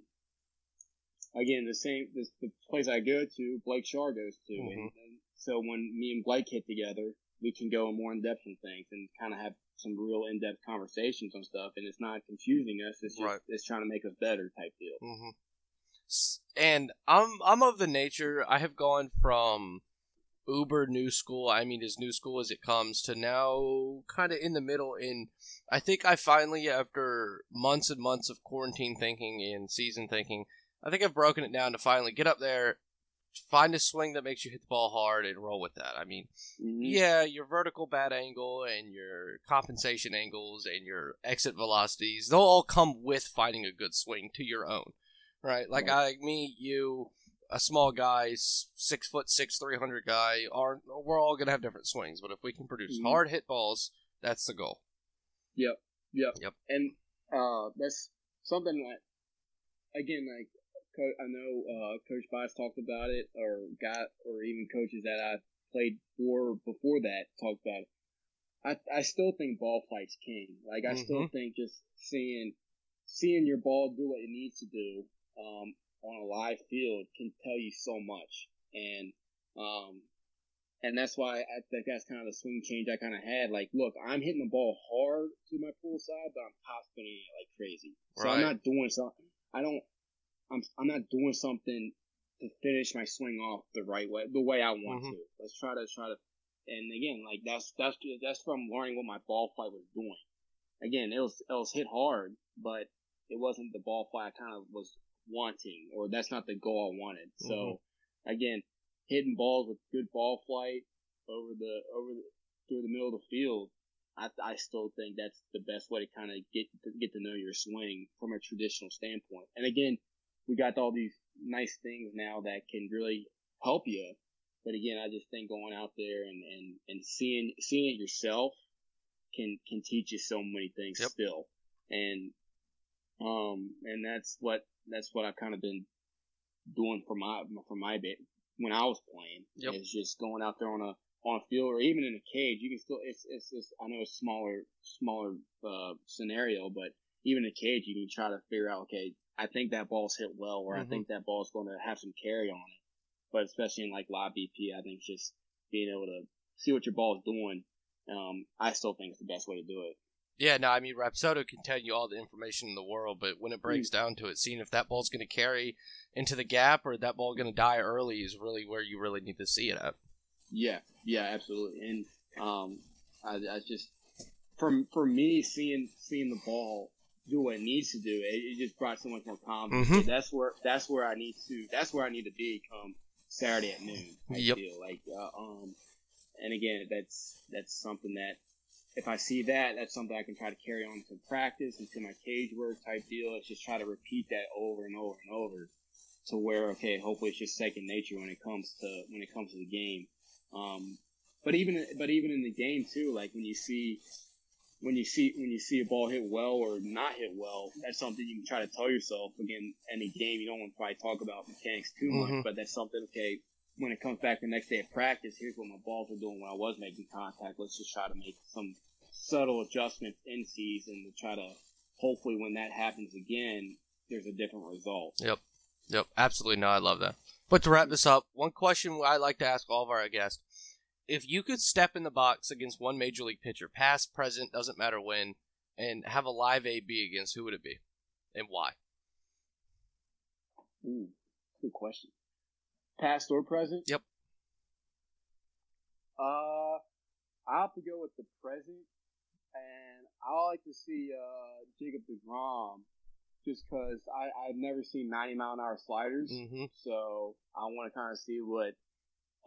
B: again, the same, this, the place I go to, Blake Shar goes to. And,
A: Mhm.
B: and so when me and Blake hit together, we can go more in depth on things and kind of have some real in depth conversations on stuff. And it's not confusing us. It's just,
A: Right.
B: it's trying to make us better type deal.
A: hmm And I'm I'm of the nature I have gone from uber new school. I mean, as new school as it comes to now, kind of in the middle. And I think I finally, after months and months of quarantine thinking and season thinking, I think I've broken it down to finally get up there, find a swing that makes you hit the ball hard, and roll with that. I mean,
B: Mhm.
A: yeah, your vertical bat angle and your compensation angles and your exit velocities, they'll all come with finding a good swing to your own. Right? Like I me, you, a small guy, six foot six, three hundred guy, are we're all gonna have different swings, but if we can produce
B: Mhm.
A: hard hit balls, that's the goal.
B: Yep. Yep.
A: Yep.
B: And uh, that's something that, again, like co- I know uh, Coach Bias talked about it, or got, or even coaches that I played for before that talked about it. I I still think ball flight's king. Like I still
A: Mhm.
B: think just seeing seeing your ball do what it needs to do um, on a live field can tell you so much. And um, and that's why I think that's kind of the swing change I kind of had. Like, look, I'm hitting the ball hard to my pull side, but I'm top spinning it like crazy. So I'm not doing something. I don't. I'm I'm not doing something to finish my swing off the right way, the way I want
A: Mhm.
B: to. Let's try to try to. And again, like that's that's that's from learning what my ball flight was doing. Again, it was it was hit hard, but it wasn't the ball flight I kind of was wanting, or that's not the goal I wanted. So again, hitting balls with good ball flight over the over the, through the middle of the field, I, I still think that's the best way to kind of get to get to know your swing from a traditional standpoint. And again, we got all these nice things now that can really help you. But again, I just think going out there and, and, and seeing seeing it yourself can can teach you so many things
A: Yep.
B: still. And um and that's what that's what I've kind of been doing for my for my bit when I was playing.
A: Yep.
B: Is just going out there on a on a field or even in a cage. You can still it's it's, it's I know it's smaller smaller uh, scenario, but even in a cage you can try to figure out okay I think that ball's hit well or I
A: Mhm.
B: think that ball's going to have some carry on it. But especially in like live BP, I think just being able to see what your ball's doing. Um, I still think it's the best way to do it.
A: Yeah, no, I mean Rapsodo can tell you all the information in the world, but when it breaks down to it, seeing if that ball's going to carry into the gap or that ball going to die early is really where you really need to see it at.
B: Yeah, yeah, absolutely. And um, I, I just for for me seeing seeing the ball do what it needs to do, it, it just brought so much more confidence.
A: Mhm.
B: That's where that's where I need to that's where I need to be come Saturday at noon. I
A: Yep.
B: feel like uh, um, and again, that's that's something that if I see that, that's something I can try to carry on to practice and to my cage work type deal. It's just try to repeat that over and over and over to where okay, hopefully it's just second nature when it comes to when it comes to the game. Um, but even but even in the game too, like when you see when you see when you see a ball hit well or not hit well, that's something you can try to tell yourself. Again, any game you don't want to probably talk about mechanics too much,
A: Mhm.
B: but that's something. Okay, when it comes back the next day of practice, here's what my balls were doing when I was making contact. Let's just try to make some subtle adjustments in season to try to hopefully when that happens again, there's a different result.
A: Yep, Yep. absolutely. No, I love that. But to wrap this up, one question I like to ask all of our guests: If you could step in the box against one major league pitcher, past, present, doesn't matter when, and have a live AB against, who would it be, and why?
B: Ooh, good question. Past or present?
A: Yep.
B: Uh, I have to go with the present, and I like to see uh Jacob Degrom, just because I I've never seen 90 mile an hour sliders,
A: Mm-hmm.
B: so I want to kind of see what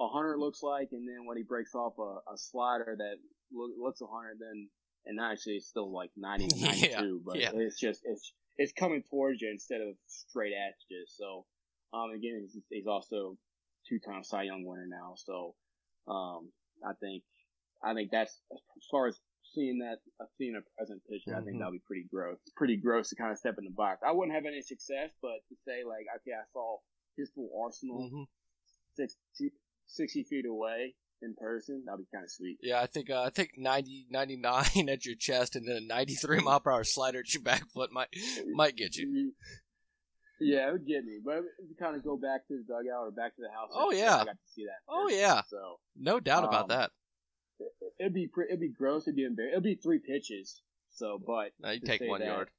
B: a hundred looks like, and then when he breaks off a, a slider that look, looks a hundred, then and actually it's still like 90 to *laughs* 92,
A: Yeah,
B: but
A: yeah.
B: it's just it's it's coming towards you instead of straight at you. So, um, again, he's, he's also two-time Cy Young winner now. So, um, I think I think that's as far as seeing that uh, seeing a present pitcher, I
A: Mhm.
B: think that'll be pretty gross. Pretty gross to kind of step in the box. I wouldn't have any success, but to say like, okay, I saw his full arsenal
A: Mm-hmm.
B: 60, 60 feet away in person, that'd be kind of sweet.
A: Yeah, I think uh, I think 90, 99 *laughs* at your chest and then a ninety three mile per hour slider at your back foot might might get you.
B: Yeah, it would get me. But if you kind of go back to the dugout or back to the house,
A: Oh, yeah,
B: I
A: yeah.
B: got to see that.
A: Oh, yeah.
B: So
A: No doubt about
B: Um,
A: that.
B: It- it'd be it'd be gross. It'd be embarrassing. It'd be three pitches. So, but
A: Now you take one
B: that-
A: yard.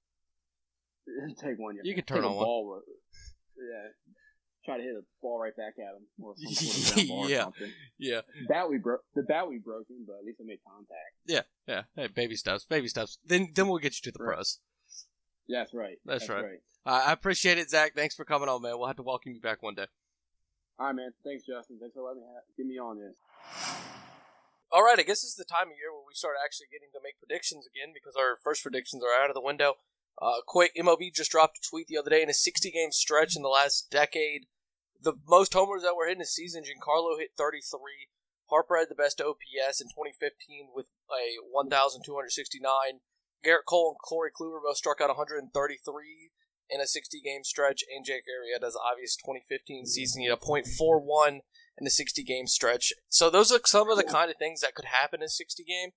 A: *laughs*
B: take one. Yard.
A: You can
B: Take
A: turn
B: a
A: on one.
B: ball. Yeah. Try to hit a ball right back at him or some sort of *laughs* or
A: Yeah. Yeah,
B: Bat we broke. The bat we broken, but at least I made contact.
A: yeah. Yeah. Hey, baby steps, baby steps. Then then we'll get you to the
B: Right.
A: pros.
B: Yeah, that's right.
A: That's right. Uh, I appreciate it, Zach. Thanks for coming on, man. We'll have to welcome you back one day.
B: All right, man. Thanks, Justin. Thanks for letting me have, get me on this.
A: All right, I guess this is the time of year where we start actually getting to make predictions again because our first predictions are out of the window. Uh, quick, MLB just dropped a tweet the other day in a 60 game stretch in the last decade. The most homers that were hit in a season, Giancarlo hit 33. Harper had the best OPS in 2015 with a 1,269. Gerrit Cole and Corey Kluber both struck out 133 in a 60 game stretch, and Jake Arrieta's obvious 2015 season. He had a .41 in a 60 game stretch. So those are some of the kind of things that could happen in a 60 game.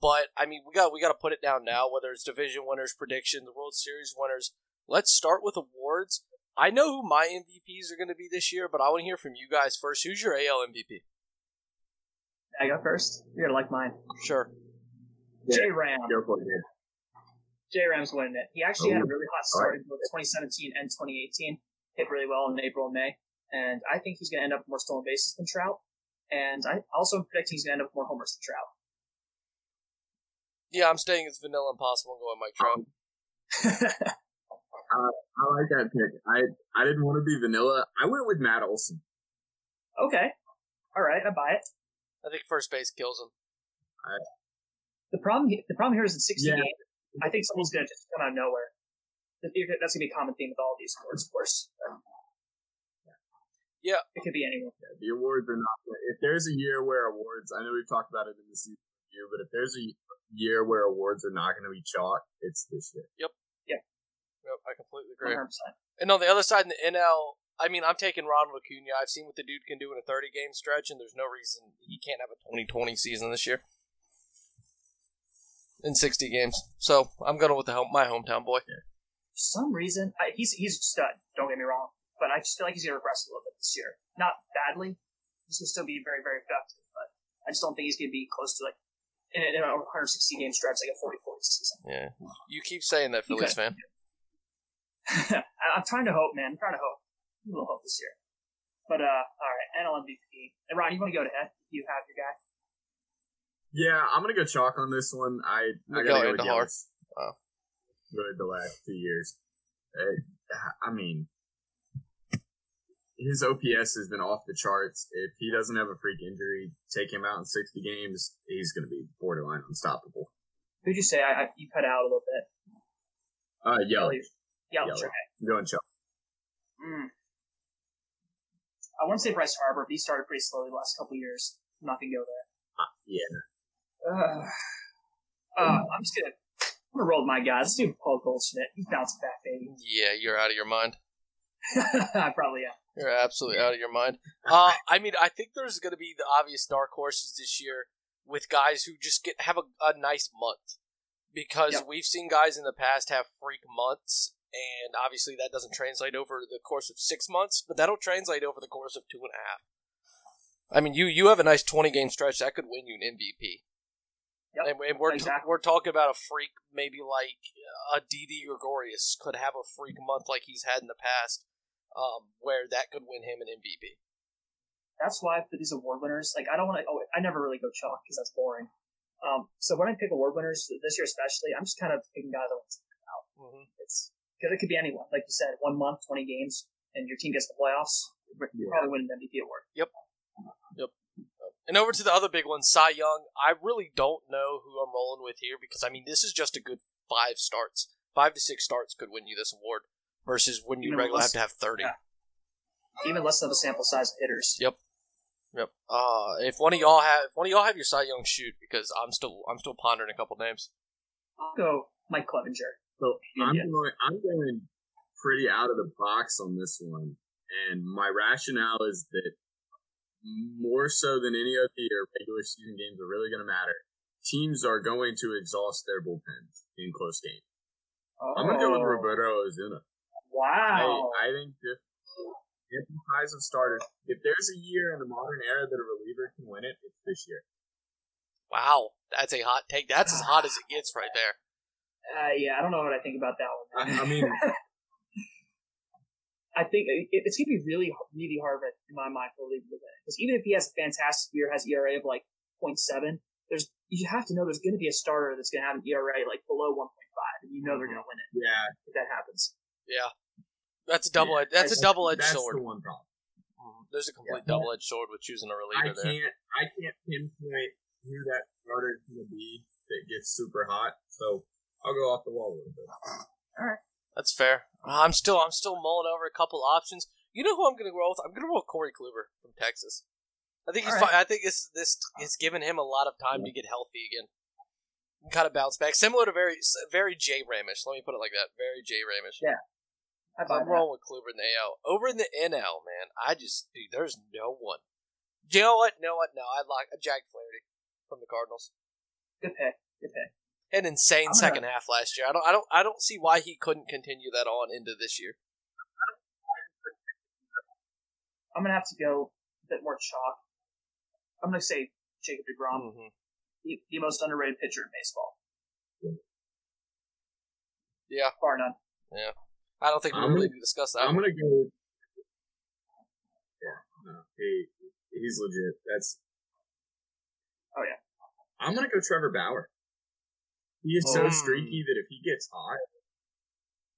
A: But I mean, we got we got to put it down now. Whether it's division winners, predictions, the World Series winners. Let's start with awards. I know who my MVPs are going to be this year, but I want to hear from you guys first. Who's your AL MVP?
C: I go first. You're gonna like mine.
A: Sure.
D: Yeah.
C: J Ram.
D: Go for it.
C: J Ram's winning it. He actually had a really hot start in both 2017 and 2018. Hit really well in April and May, and I think he's gonna end up with more stolen bases than Trout. And I also predict he's gonna end up with more homers than Trout.
A: Yeah, I'm staying as Vanilla Impossible and going Mike Trout. *laughs*
D: Uh, I like that pick. I I didn't want to be vanilla. I went with Matt Olson.
C: okay, all right, I buy it.
A: I think first base kills him.
C: The problem, the problem here is in 60
D: Yeah.
C: games, I think someone's gonna just come out of nowhere. That's gonna be a common theme with all of these awards, of course.
A: Yeah.
C: it could be anyone.
D: The awards are not. If there's a year where awards, I know we've talked about it in the season review, but if there's a year where awards are not going to be chalk, it's this year.
A: Yep. Yeah. Yep, I completely agree.
C: 100%.
A: And on the other side in the NL, I mean, I'm taking Ronald Acuna. I've seen what the dude can do in a 30 game stretch, and there's no reason he can't have a 2020 season this year in 60 games. So I'm going with the home, my hometown boy.
C: for some reason, I, he's he's a stud. Don't get me wrong, but I just feel like he's gonna regress a little bit this year. Not badly. He's gonna still be very very productive, but I just don't think he's gonna be close to like in a, in a 160 game stretch like a 40 40 season.
A: Yeah, you keep saying that, Phillies fan. *laughs*
C: I'm trying to hope, man. I'm trying to hope. A little hope this year. But uh, all right, NL MVP. And Ron, you want to go to ahead? you have your guy?
D: Yeah, I'm gonna go chalk on this one. I I
A: We'll
D: gotta
A: go
D: go with
A: Andujar.
D: Yelich.
A: Wow.
D: Good the last two years. Uh, I mean, his OPS has been off the charts. If he doesn't have a freak injury, take him out in 60 games, he's gonna be borderline unstoppable.
C: Who'd you say? I, I you cut out a little bit.
D: Uh, Yelich,
C: Yeah,
D: Yelich.
C: okay.
D: I'm going chalk.
C: Mm. I want to say Bryce Harper, but he started pretty slowly the last couple of years. I'm not gonna go there.
D: Uh, yeah,
C: Uh, uh, I'm just gonna I'm gonna roll with my guys. Let's do Paul Goldschmidt. He's bouncing back, baby. *laughs*
A: Yeah, you're out of your mind.
C: I probably am.
A: You're absolutely out of your mind. Uh, I mean, I think there's going to be the obvious dark horses this year with guys who just get have a, a nice month because
C: Yep.
A: we've seen guys in the past have freak months, and obviously that doesn't translate over the course of six months, but that'll translate over the course of two and a half. I mean, you you have a nice twenty game stretch that could win you an MVP.
C: Yep,
A: And, and we're
C: exactly.
A: we're talking about a freak, maybe like a Didi Gregorius could have a freak month like he's had in the past, um, where that could win him an MVP.
C: That's why for these award winners, like I don't want to. Oh, I never really go chalk because that's boring. Um, so when I pick award winners this year, especially, I'm just kind of picking guys I want to pick out.
A: Mm-hmm.
C: It's because it could be anyone. Like you said, one month, 20 games, and your team gets the playoffs. You
D: Yeah.
C: probably win an MVP award.
A: And over to the other big one, Cy Young. I really don't know who I'm rolling with here because I mean this is just a good five starts. Five to six starts could win you this award versus when you
C: Even
A: regularly have to have thirty.
C: yeah. Even less of a sample size of hitters.
A: Yep. Yep. Uh, if one of y'all have if one of y'all have your Cy Young shoot because I'm still I'm still pondering a couple names.
C: I'll go Mike Clevinger.
D: So I'm going. I'm going pretty out of the box on this one, and my rationale is that more so than any other the regular season games are really going to matter. Teams are going to exhaust their bullpens in close games.
C: Oh,
D: I'm going to go with Roberto Osuna.
C: Wow.
D: I, I think if if the ties have started, if there's a year in the modern era that a reliever can win it, it's this year.
A: Wow, that's a hot take. That's as hot as it gets right there.
C: Uh, yeah, I don't know what I think about that one.
D: I, I mean, *laughs*
C: I think it's going to be really, really hard in my mind for a reliever to win. Because even if he has a fantastic year, has ERA of like 0.7, there's you have to know there's going to be a starter that's going to have an ERA like below 1.5, and you know they're going to win it
D: yeah,
C: if that happens.
A: Yeah, that's a double.
D: Yeah,
A: that's a double edged sword.
D: the one problem.
A: Mhm. There's a complete
D: Yeah.
A: double edged sword with choosing a reliever there.
D: can't I can't pinpoint who that starter is gonna be that gets super hot. So I'll go off the wall a little bit.
A: That's fair. I'm still I'm still mulling over a couple options. You know who I'm going to roll with? I'm going to roll Corey Kluber from Texas. I think he's
C: All right.
A: fine. I think this this has given him a lot of time to get healthy again. Kind of bounce back, similar to very very Jay Ramish. Let me put it like that. Very Jay Ramish.
C: Yeah, I buy
A: I'm
C: that.
A: rolling with Kluber in the AL. Over in the NL, man, I just dude, there's no one. You know what? No, what? No, I like a Jack Flaherty from the Cardinals.
C: Good pick. Good pick.
A: An insane
C: gonna-
A: second half last year. I don't, I don't, I don't see why he couldn't continue that on into this year.
C: I'm going to have to go a bit more chalk. I'm going to say Jacob DeGrom,
A: Mhm.
C: the, the most underrated pitcher in baseball.
A: Yeah,
C: far none.
A: Yeah, I don't think we
D: I'm
A: really
D: gonna-
A: need to discuss that.
D: I'm
A: one.
D: gonna go. Yeah, no, he he's legit. That's.
C: Oh, yeah.
D: I'm gonna go Trevor Bauer. He is so
A: Mm.
D: streaky that if he gets hot,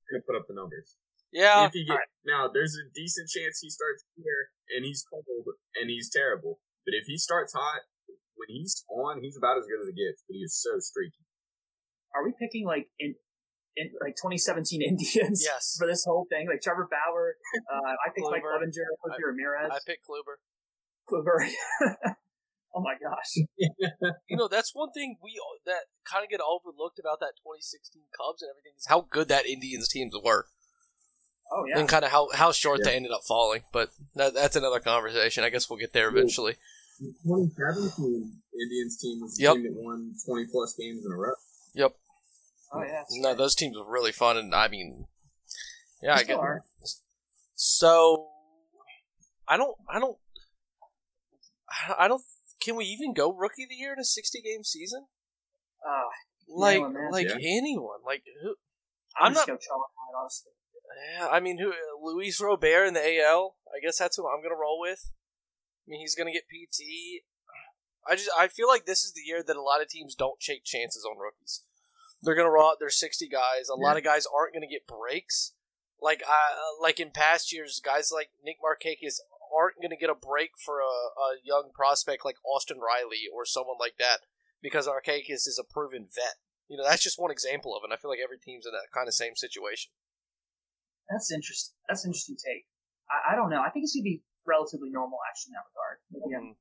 D: he's gonna put up the numbers.
A: Yeah,
D: if he get, now, there's a decent chance he starts here and he's cold and he's terrible. But if he starts hot, when he's on, he's about as good as it gets. But he is so streaky.
C: Are we picking like in, in like 2017 Indians
A: Yes.
C: for this whole thing? Like Trevor Bauer, uh, I picked Mike
A: Kluber.
C: Clevinger, Jose Ramirez,
A: I picked Kluber.
C: Kluber. *laughs* oh my gosh. *laughs*
A: You know, that's one thing we that kind of get overlooked about that 2016 Cubs and everything is how good that Indians teams were,
C: Oh yeah.
A: and kind of how how short
D: Yeah.
A: they ended up falling. But that, that's another conversation. I guess we'll get there eventually.
D: The 2017 Indians team was the
A: Yep.
D: team that won 20 plus games in a row.
A: Yep.
C: Oh yeah.
A: No,
C: right.
A: those teams were really fun, and I mean, yeah, I
C: They still
A: get.
C: are.
A: So, I don't, I don't, I don't. Can we even go rookie of the year in a sixty game season?
C: Uh,
A: Like,
C: Yeah, man.
A: like
D: Yeah.
A: anyone, like who?
C: I'm,
A: I'm
C: just
A: not-
C: gonna chalk on it, honestly.
A: Yeah, I mean, who? Luis Robert in the AL. I guess that's who I'm gonna roll with. I mean, he's gonna get PT. I just I feel like this is the year that a lot of teams don't take chances on rookies. They're gonna run. There's 60 guys. A
D: Yeah.
A: lot of guys aren't gonna get breaks. Like uh, like in past years, guys like Nick Markakis aren't gonna get a break for a, a young prospect like Austin Riley or someone like that because Markakis is a proven vet. You know, that's just one example of it. And I feel like every team's in that kind of same situation.
C: That's interesting. That's an interesting take. I, I don't know. I think it's gonna be relatively normal actually in that regard. Maybe I'm-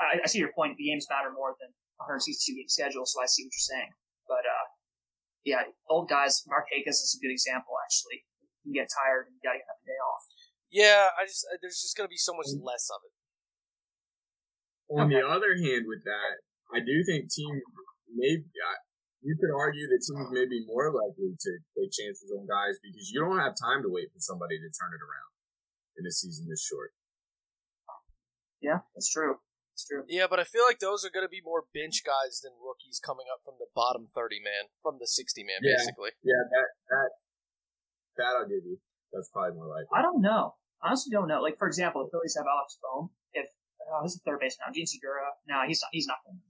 C: I, I see your point. The games matter more than 162 game schedule, so I see what you're saying. But uh, yeah, old guys. Markakis is a good example. Actually, you can get tired and you gotta have a day off.
A: Yeah, I just uh, there's just gonna be so much less of it.
D: On the other hand, with that, I do think team maybe uh, you could argue that teams may be more likely to take chances on guys because you don't have time to wait for somebody to turn it around in a season this short.
C: Yeah, that's true. That's true.
A: Yeah, but I feel like those are going to be more bench guys than rookies coming up from the bottom 30 man, from the 60 man,
D: Yeah.
A: basically.
D: Yeah, that that that I'll give you. That's probably more likely.
C: I don't know. Honestly, don't know. Like for example, the Phillies have Alec Bohm. If uh, who's the third base now? Jean Segura. No, he's not. He's not. Going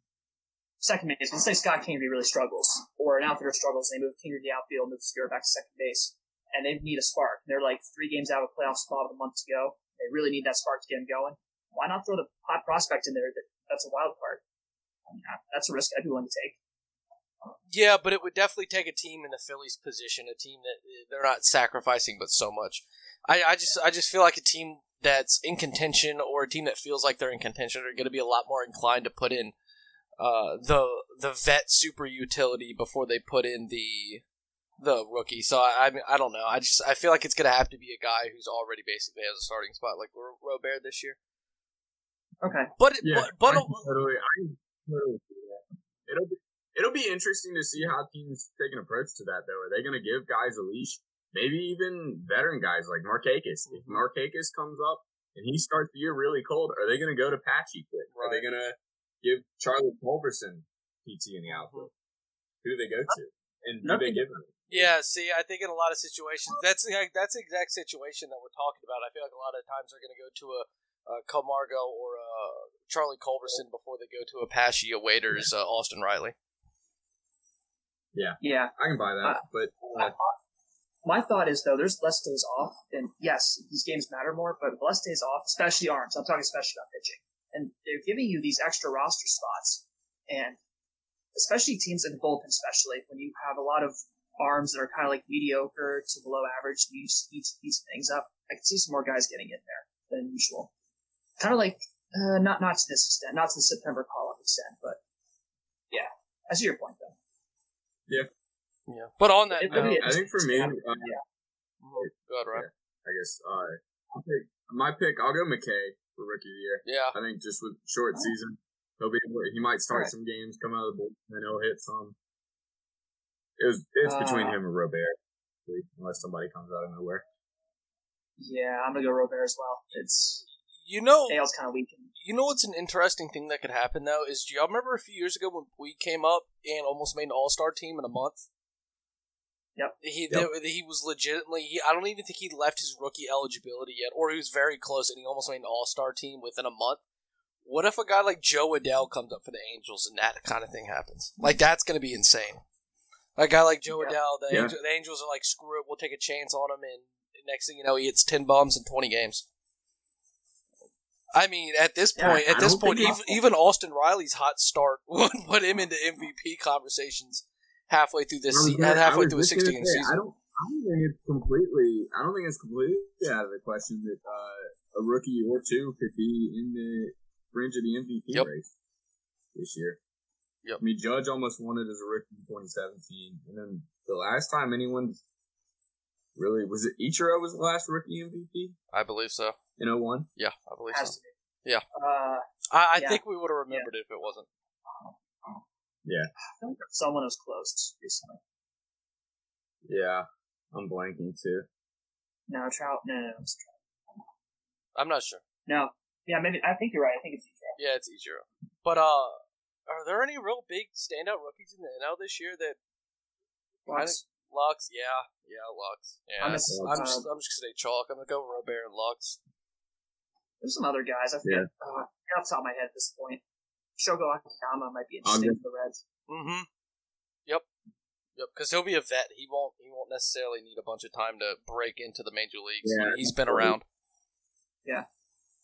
C: second base. Let's say Scott Kingery really struggles, or an outfielder struggles, and they move Kingery to the outfield, move Segura back to second base, and they need a spark. They're like three games out of a playoff spot a month to go. They really need that spark to get them going. Why not throw the hot prospect in there? That that's a wild card. I mean, that's a risk I'd be willing to take.
A: Yeah, but it would definitely take a team in the Phillies position, a team that uh, they're not sacrificing but so much. I, I just I just feel like a team that's in contention or a team that feels like they're in contention are going to be a lot more inclined to put in uh, the the vet super utility before they put in the the rookie. So I I, mean, I don't know. I just I feel like it's going to have to be a guy who's already basically has a starting spot like Ro- Robert this year.
C: Okay.
A: But
D: Yeah,
A: but, but
D: I can totally. I totally see that. It'll be it'll be interesting to see how teams take an approach to that. Though, are they going to give guys a leash? Maybe even veteran guys like Markakis. If
A: Mm-hmm.
D: Markakis comes up and he starts the year really cold, are they going to go to Pache quick? Are they going to give Charlie Culberson PT in the
A: Mm-hmm.
D: outfield? Who do they go to? And do they give him?
A: Yeah, see, I think in a lot of situations, that's the that's the exact situation that we're talking about. I feel like a lot of times they're going to go to a, a Camargo or a Charlie Culberson before they go to a Pache, a Waters, uh, Austin Riley.
C: Yeah. Yeah.
D: I can buy that,
C: Uh,
D: but uh,
C: My thought is though, there's less days off, and yes, these games matter more, but less days off, especially arms. I'm talking especially about pitching, and they're giving you these extra roster spots, and especially teams in the bullpen, especially when you have a lot of arms that are kind of like mediocre to below average, you just speed things up. I can see some more guys getting in there than usual. Kind of like uh, not not to this extent, not to the September call up extent, but yeah, I see your point though.
A: Yeah. Yeah. But on that
C: It-
A: note,
D: I think for me, uh,
C: yeah.
A: go ahead, Ryan.
D: I guess uh, I'll pick, my pick. I'll go McKay for rookie of the year.
A: Yeah.
D: I think just with short season, he'll be able, he might start
C: Alright.
D: some games, come out of the bullpen, and he'll hit some. It was it's between
C: Uh,
D: him and Robert, unless somebody comes out of nowhere.
C: Yeah, I'm gonna go Robert as well. It's
A: You know,
C: Dale's kind of weak.
A: You know what's an interesting thing that could happen though is do y'all remember a few years ago when we came up and almost made an All Star team in a month?
C: Yep.
A: He
D: Yep.
A: there- he was legitimately. He, I don't even think he left his rookie eligibility yet, or he was very close, and he almost made an All Star team within a month. What if a guy like Jo Adell comes up for the Angels and that kind of thing happens? Like that's going to be insane. A guy like Jo
C: Yeah.
A: Adell, the,
D: Yeah.
A: Angel, the Angels are like, screw it, we'll take a chance on him, and next thing you know, he hits ten bombs in twenty games. I mean, at this
C: Yeah,
A: point, at
D: I
A: this point, even, even Austin Riley's hot start *laughs* would put him into MVP conversations halfway through this,
D: I was
A: se-
D: gonna- I
A: halfway through a sixty game
D: say, I don't. I don't think it's completely. I don't think it's completely out of the question that uh, a rookie or two could be in the fringe of the MVP
A: Yep.
D: race this year.
A: Yep.
D: I mean, Judge almost won it as a rookie in 2017, and then the last time anyone really was it Ichiro was the last rookie MVP
A: I believe so.
D: In 01?
A: Yeah, I believe
C: Has
A: so.
C: to be.
A: Yeah.
C: Uh,
A: I, I
C: Yeah.
A: think we would have remembered it if it wasn't. Yeah.
C: I feel like someone was close recently.
D: Yeah, I'm blanking too.
C: No, Trout. No, no, no. it's Trout.
A: I'm not sure.
C: No. Yeah, maybe. I think you're right. I think it's Trout.
A: Yeah, it's Ichiro. But uh, are there any real big standout rookies in the NL this year that I think Lux? Yeah, yeah, Lux. Yeah,
C: I'm
A: I'm,
C: a-
A: just, I'm just gonna say chalk. I'm gonna go Robert and Lux.
C: There's some other guys. I forget. Uh, off the top of my head at this point. Shogo Akiyama might be interesting
D: go-
C: for the Reds.
A: Mm-hmm. Yep. Yep. Because he'll be a vet. He won't. He won't necessarily need a bunch of time to break into the major leagues.
D: Yeah,
A: He's been
D: that's right.
A: around.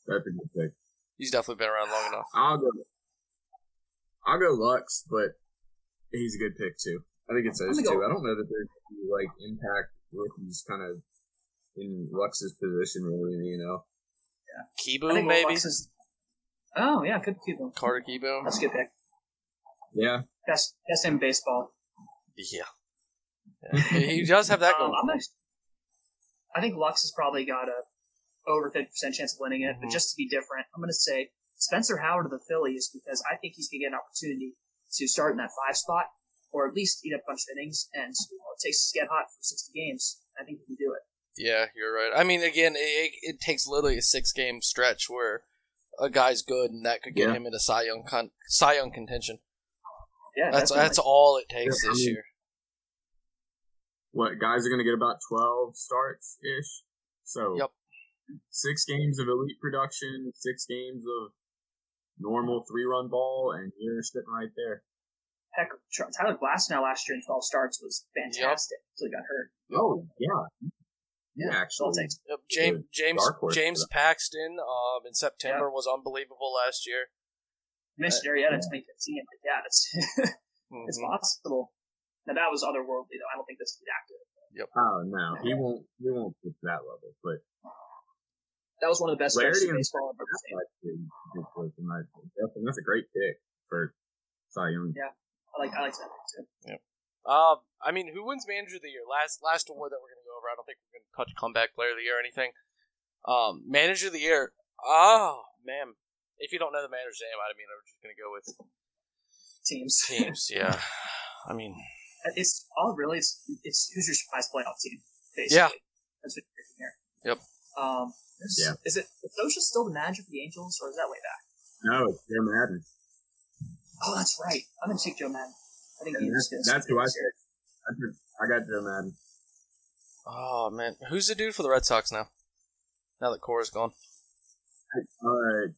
D: That's a good pick.
A: He's definitely been around long enough.
D: I'll go. I'll go Lux, but he's a good pick too. I think it's those
C: I'm
D: two.
C: go-
D: I don't know that there's any, like impact rookies kind of in Lux's position, really. You know,
C: I Kieboom
A: maybe.
C: Is- Oh yeah, could keep him.
A: Carter Kieboom.
C: That's a good pick.
D: yeah.
C: Best best in baseball.
A: Yeah. Yeah. he does have that
C: Um,
A: going.
C: I'm actually, I think Lux has probably got a over fifty percent chance of winning it. But
A: Mhm.
C: just to be different, I'm going to say Spencer Howard of the Phillies because I think he's going to get an opportunity to start in that five spot or at least eat up a bunch of innings. And you know, it takes to get hot for sixty games. I think he can do it.
A: Yeah, you're right. I mean, again, it, it takes literally a six game stretch where a guy's good, and that could get
D: Yeah.
A: him into Cy Young con- Cy Young contention.
C: Yeah,
A: That's
C: definitely.
A: that's all it takes
D: Yeah, I
A: this
D: mean-
A: year.
D: What guys are going to get about twelve starts ish. So
A: Yep.
D: six games of elite production, six games of normal three run ball, and you're sitting right there.
C: Heck, Tyler Glasnow last year in 12 starts was fantastic until he got hurt.
D: Oh yeah, yeah.
C: That's all it
D: Actually.
A: Yep, James James James Paxton um, in September was unbelievable last year.
C: You mentioned Arrieta in 2015. Like, yeah, it's *laughs* it's
A: Mhm.
C: possible. Now that was otherworldly though. I don't think that's that good.
D: oh no, he won't. He won't get to that level, but.
C: That was one of the best stretches
D: Flaherty
C: in baseball I've ever
D: That's
C: seen.
D: a good choice in my opinion. That's- That's a great pick for Cy Young.
C: Yeah. I like I like that pick too.
A: Um, I mean, who wins Manager of the Year? Last last award that we're gonna go over. I don't think we're gonna touch comeback player of the year or anything. Um, Manager of the Year. Oh man, if you don't know the manager's name, I mean, we're just gonna go with
C: Teams.
A: teams. *laughs* Yeah, I mean,
C: It's all really it's, it's who's your surprise playoff team. Basically.
A: Yeah.
C: That's what you're picking here.
A: Yep.
C: Um. Is,
D: Yeah.
C: is it is Osha still the manager for the Angels or is that way back?
D: No, it's Joe Maddon.
C: Oh, that's right. I'm gonna take Joe Maddon. I think
D: Yeah,
C: he's
D: that's-
C: gonna
D: that's who I
C: this year.
D: I got Joe Maddon.
A: oh man, who's the dude for the Red Sox now? Now that Cora's gone,
D: Uh,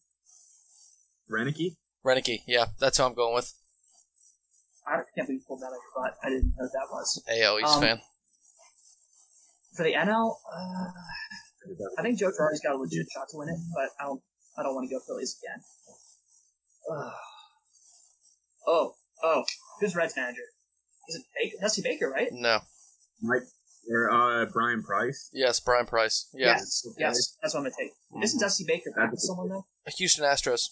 D: Roenicke?
A: Roenicke. Yeah, that's who I'm going with.
C: I can't believe you pulled that out of your butt. I didn't know what that was.
A: AL East
C: Um,
A: fan.
C: For the NL, uh, I think Joe Girardi's got a legit shot to win it, but I don't. I don't want to go Phillies again. Ugh. oh, oh, who's Reds manager? Is it Baker? Dusty Baker, right?
A: No.
D: Mike or uh Bryan Price.
A: Yes, Bryan Price. Yeah.
C: Yes, yes, that's what I'm gonna take. Isn't
A: Mhm.
C: Dusty Baker back with
D: That's-
C: someone though?
A: Houston Astros.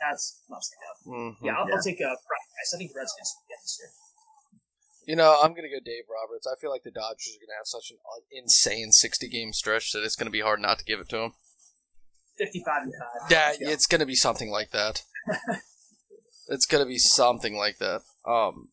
C: That's not saying no.
A: Mhm.
C: Yeah, I'll,
D: Yeah.
C: I'll take uh, Bryan Price. I think the Reds can get this year.
A: You know, I'm gonna go Dave Roberts. I feel like the Dodgers are gonna have such an insane 60 game stretch that it's gonna be hard not to give it to them.
C: Fifty-five and five.
A: Yeah,
C: Let's
A: it's gonna be something like that. *laughs* it's gonna be something like that. Um,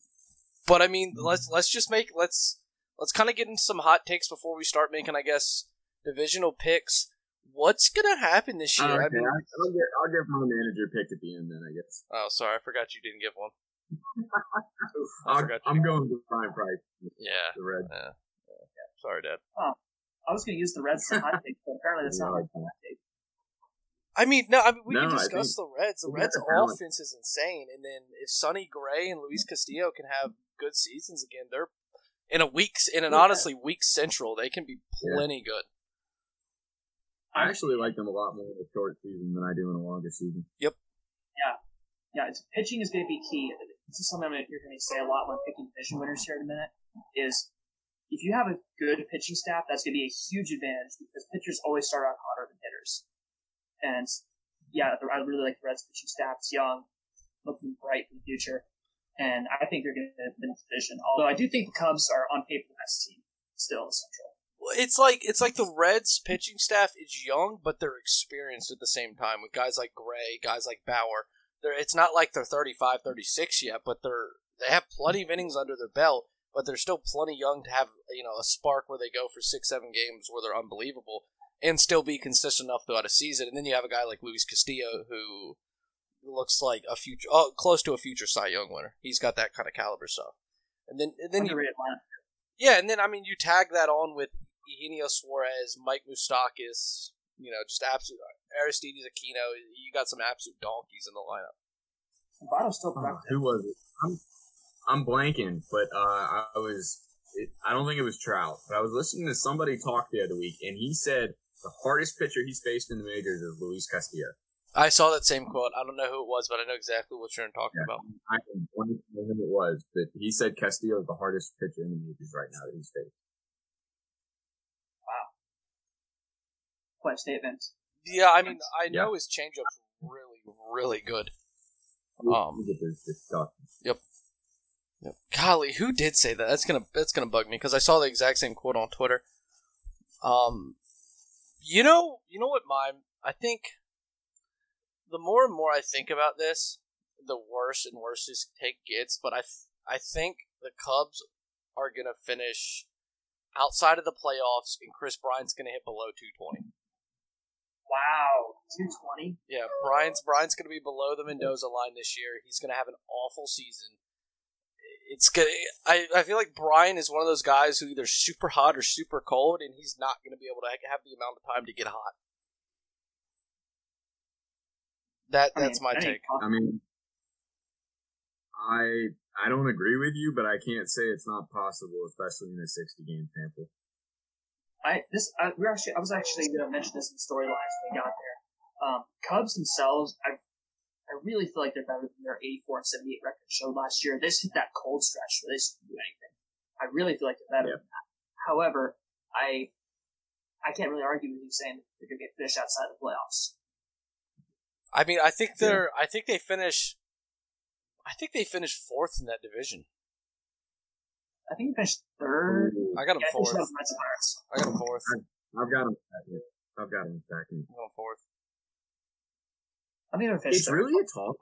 A: but I mean, let's let's just make let's let's kind of get into some hot takes before we start making, I guess, divisional picks. What's gonna happen this year?
D: okay,
A: I mean,
D: I, will get I'll give my manager pick at the end then I guess.
A: oh, sorry, I forgot you didn't give one. *laughs* I
D: I'll,
A: forgot.
D: I'm going with Bryan Price.
A: Yeah,
D: The Red.
A: sorry, Dad.
C: I was gonna use the Reds for hot *laughs* take, but apparently that's not my
D: Yeah.
C: hot take.
A: I mean, no, I mean we
D: No,
A: can discuss the Reds. The Reds'
D: the
A: offense is insane, and then if Sonny Gray and Luis Castillo can have good seasons again, they're in a week in an
C: Yeah.
A: honestly weak Central. They can be
D: Yeah.
A: plenty good.
D: I actually like them a lot more in a short season than I do in a longer season. Yep.
C: Yeah, Yeah, it's, pitching is going to be key. This is something I'm gonna, you're going to say a lot when picking division winners here in a minute. Is if you have a good pitching staff, that's going to be a huge advantage because pitchers always start out hotter than hitters. And yeah, I really like the Reds pitching staff. It's young, looking bright for the future, and I think they're going to win the division. Although I do think the Cubs are on paper the best team still in Central.
A: Well, It's like it's like the Reds pitching staff is young, but they're experienced at the same time with guys like Gray, guys like Bauer. They're, it's not like they're 35, 36 yet, but they're they have plenty of innings under their belt, but they're still plenty young to have you know a spark where they go for six, seven games where they're unbelievable and still be consistent enough throughout a season. And then you have a guy like Luis Castillo who looks like a future, oh, close to a future Cy Young winner. He's got that kind of caliber stuff. And then and then you yeah, and then I mean you tag that on with Eugenio Suarez, Mike Moustakas, you know, just absolute Aristides Aquino. You got some absolute donkeys in the lineup.
C: Votto's still
D: Oh,
C: productive.
D: who was it? I'm I'm blanking, but uh, I, I was. It, I don't think it was Trout, but I was listening to somebody talk the other week, and he said the hardest pitcher he's faced in the majors is Luis Castillo.
A: I saw that same quote. I don't know who it was, but I know exactly what you're talking
D: Yeah.
A: about.
D: I can blank on who it was, but he said Castillo is the hardest pitcher in the majors right now that he's faced.
C: Quite a statement.
A: Yeah, I mean, I
D: Yeah.
A: know his changeup's really, really good.
D: Look
A: Um,
D: at this disgusting.
A: Yep. Golly, who did say that? That's gonna that's gonna bug me because I saw the exact same quote on Twitter. Um, you know, you know what, mime? I think the more and more I think about this, the worse and worse this take gets. But I, th- I think the Cubs are gonna finish outside of the playoffs, and Kris Bryant's gonna hit below 220.
C: Wow, two twenty.
A: Yeah, Brian's Brian's going to be below the Mendoza line this year. He's going to have an awful season. It's gonna. I, I feel like Brian is one of those guys who either super hot or super cold, and he's not going to be able to have the amount of time to get hot. That
C: I mean,
A: that's my
C: any-
A: take.
D: I mean, I I don't agree with you, but I can't say it's not possible, especially in a sixty game sample.
C: I this I, we're actually I was actually going to mention this in the storylines when we got there. Um, Cubs themselves, I I really feel like they're better than their 84 and 78 record showed last year. They just hit that cold stretch where they just couldn't do anything. I really feel like they're better
D: Yeah.
C: than that. However, I I can't really argue with you saying they're going to get finished outside the playoffs.
A: I mean, I think they're. I think they finish. I think they finished fourth in that division.
C: I think they finished third.
A: I got them
C: Yeah,
A: fourth.
C: they finished Reds and Pirates.
A: I got them fourth.
D: I've got them second. I've got them second.
A: I got 'em fourth.
C: I think they finished
D: It's really a talk.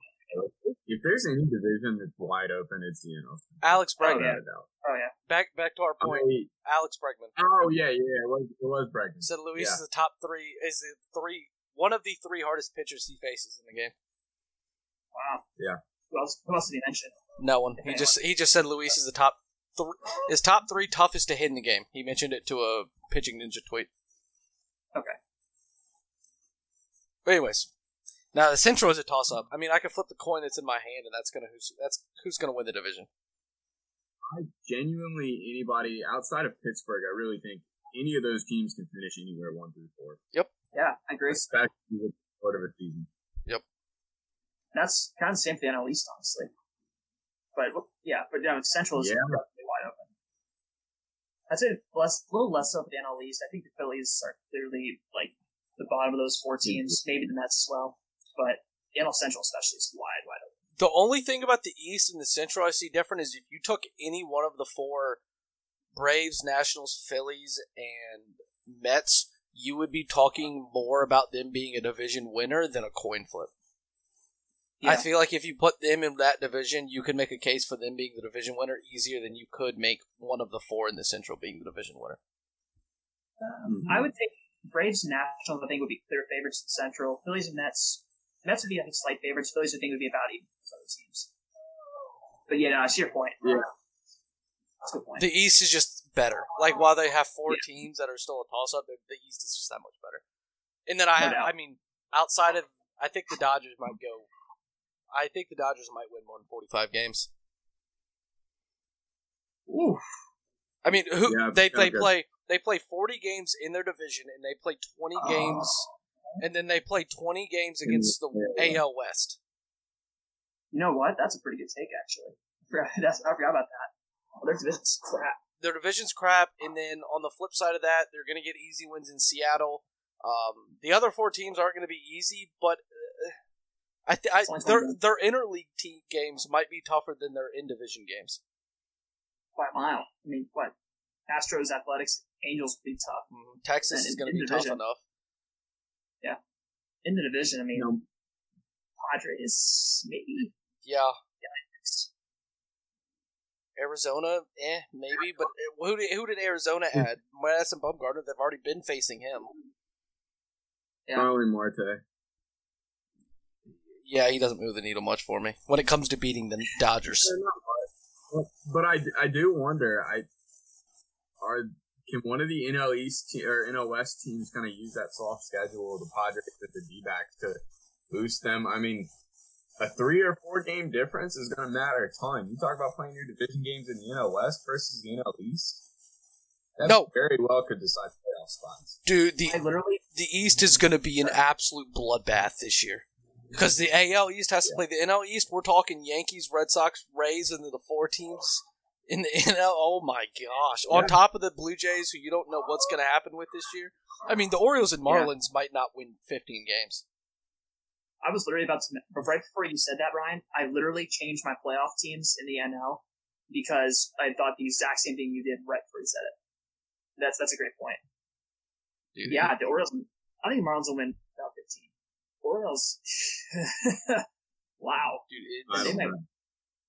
D: If there's any division that's wide open, it's the NL.
A: Alex
C: Oh,
A: Bregman.
C: yeah.
D: Without a doubt.
C: Oh yeah.
A: Back back to our point.
D: I-
A: Alex Bregman.
D: oh yeah, yeah, it was it was Bregman.
A: said Luis
D: Yeah.
A: is the top three. Is the three one of the three hardest pitchers he faces in the game.
C: Wow.
D: Yeah.
C: Who else? Who else did he mention?
A: No one. He just he just said Luis is the top three. His top three toughest to hit in the game. He mentioned it to a pitching ninja tweet.
C: Okay.
A: But anyways, now the Central is a toss up. I mean, I can flip the coin that's in my hand, and that's gonna who's that's who's gonna win the division.
D: I genuinely anybody outside of Pittsburgh, I really think any of those teams can finish anywhere one through four, Yep.
C: Yeah, I agree.
D: especially with the start of a season. Yep.
C: That's kind of the same for the NL East, honestly. But yeah, but yeah, Central is
D: Yeah.
C: relatively wide open. I'd say less, a little less so for the NL East. I think the Phillies are clearly like the bottom of those four teams, maybe the Mets as well. But the NL Central especially is wide, wide open.
A: The only thing about the East and the Central I see different is if you took any one of the four Braves, Nationals, Phillies, and Mets, you would be talking more about them being a division winner than a coin flip. I feel like if you put them in that division, you could make a case for them being the division winner easier than you could make one of the four in the Central being the division winner.
C: Um. I would think Braves and Nationals, I think, would be clear favorites in the Central. Phillies and Mets, Mets would be, I think, slight favorites. Phillies, I think, would be about even with other teams. But yeah, no, I see your point.
D: Yeah.
C: That's a good point.
A: The East is just better. Like while they have four teams that are still a toss up, the, the East is just that much better. And then I
C: No.
A: I mean, outside of, I think the Dodgers might go. I think the Dodgers might win more than forty-five games.
C: Ooh,
A: I mean, who
D: Yeah,
A: they they
D: okay.
A: play they play forty games in their division, and they play twenty games, and then they play twenty games against the AL West.
C: you know what? That's a pretty good take, actually. *laughs* I forgot, that's, I forgot about that. Oh, their division's *laughs* crap.
A: Their division's crap, and then on the flip side of that, they're going to get easy wins in Seattle. Um, the other four teams aren't going to be easy, but uh, I, th- I their their interleague team games might be tougher than their in division games.
C: By a mile. I mean, what? Astros, Athletics, Angels would be tough.
A: Mhm. Texas
C: And
A: is going to be tough
C: division.
A: Enough.
C: In the division, I mean,
D: You know,
C: Padres, maybe.
A: Yeah, Arizona, eh, maybe, but who did, who did Arizona add? Madison Bumgarner. They've already been facing him.
C: Yeah.
D: Starling Marte.
A: Yeah, he doesn't move the needle much for me when it comes to beating the Dodgers.
D: But, but I, I do wonder. I are can one of the NL East te- or NL West teams kind of use that soft schedule of the Padres with the D backs to boost them? I mean, a three or four game difference is going to matter a ton. You talk about playing your division games in the NL West versus the NL East. That
E: No.
D: very well could decide playoff spots.
A: Dude, the
C: I literally
A: the East is going to be an absolute bloodbath this year. Because the AL East has to play the NL East. We're talking Yankees, Red Sox, Rays, and then the four teams in the *laughs* NL. Oh my gosh! On top of the Blue Jays, who you don't know what's going to happen with this year. I mean, the Orioles and Marlins might not win 15 games.
C: I was literally about to, but right before you said that, Ryan, I literally changed my playoff teams in the NL because I thought the exact same thing you did right before you said it. That's that's a great point.
E: Dude,
C: Yeah, the Orioles. I think the Marlins will win about 15. Orioles. *laughs* wow,
E: dude, it,
C: they might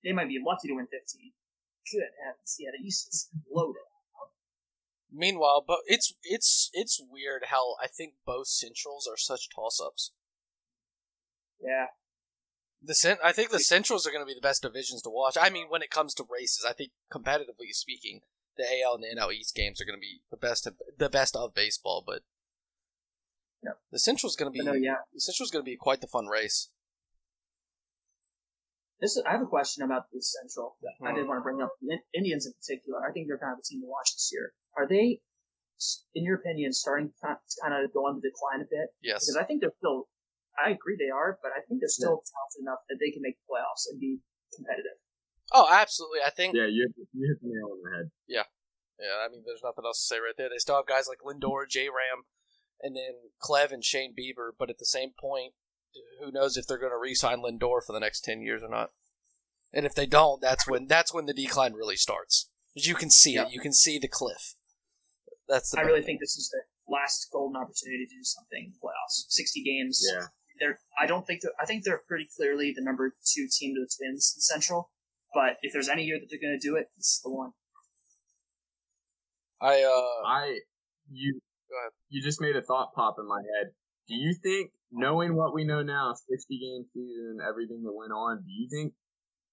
C: they might be lucky to win 15. Good heavens, yeah, the East is loaded.
A: Meanwhile, but it's it's it's weird how I think both Centrals are such toss-ups.
C: Yeah,
A: The cent- I think the Centrals are going to be the best divisions to watch. I mean, when it comes to races, I think competitively speaking, the AL and the NL East games are going to be the best of, the best of baseball. But
C: Yep.
A: the Central's going to be
C: no, yeah.
A: the Central's going to be quite the fun race.
C: This is, I have a question about the Central. that I
A: Hmm.
C: did want to bring up the Indians in particular. I think they're kind of a team to watch this year. Are they, in your opinion, starting to kind of go on the decline a bit?
A: Yes,
C: Because I think they're still. I agree they are, but I think they're still talented enough that they can make the playoffs and be competitive.
A: oh, absolutely. I think
D: Yeah, you hit, you hit the nail on the head.
A: Yeah. Yeah, I mean, there's nothing else to say right there. They still have guys like Lindor, J Ram, and then Clev and Shane Bieber. But at the same point, who knows if they're going to re-sign Lindor for the next ten years or not? And if they don't, that's when that's when the decline really starts. 'Cause You can see
C: Yeah.
A: it. You can see the cliff. That's the
C: I really think this is the last golden opportunity to do something in the playoffs. Sixty games.
D: Yeah.
C: They're. I don't think. They're, I think they're pretty clearly the number two team to the Twins in Central. But if there's any year that they're going to do it, this is the one.
A: I uh
D: I you
A: Go ahead.
D: you just made a thought pop in my head. Do you think, knowing what we know now, sixty game season, everything that went on, do you think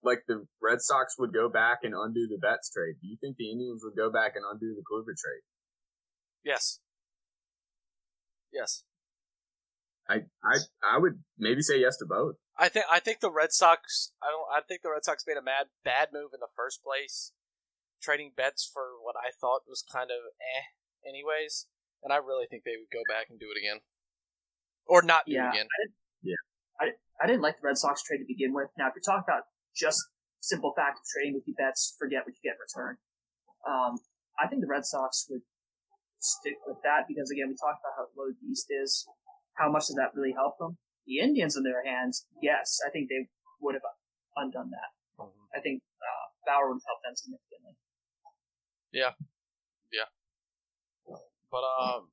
D: like the Red Sox would go back and undo the Betts trade? Do you think the Indians would go back and undo the Kluber trade?
A: yes, yes.
D: I I I would maybe say yes to both.
A: I think I think the Red Sox. I don't. I think the Red Sox made a mad bad move in the first place, trading Betts for what I thought was kind of eh, anyways. And I really think they would go back and do it again, or not do
C: Yeah.
A: it again.
C: I didn't like the Red Sox trade to begin with. Now, if you're talking about just simple fact of trading with your Betts, forget what you get in return. Um, I think the Red Sox would stick with that because again, we talked about how low the East is. How much does that really help them? The Indians, on their hands, yes, I think they would have undone that. I think uh, Bauer would have helped them significantly. Yeah, yeah.
A: But um,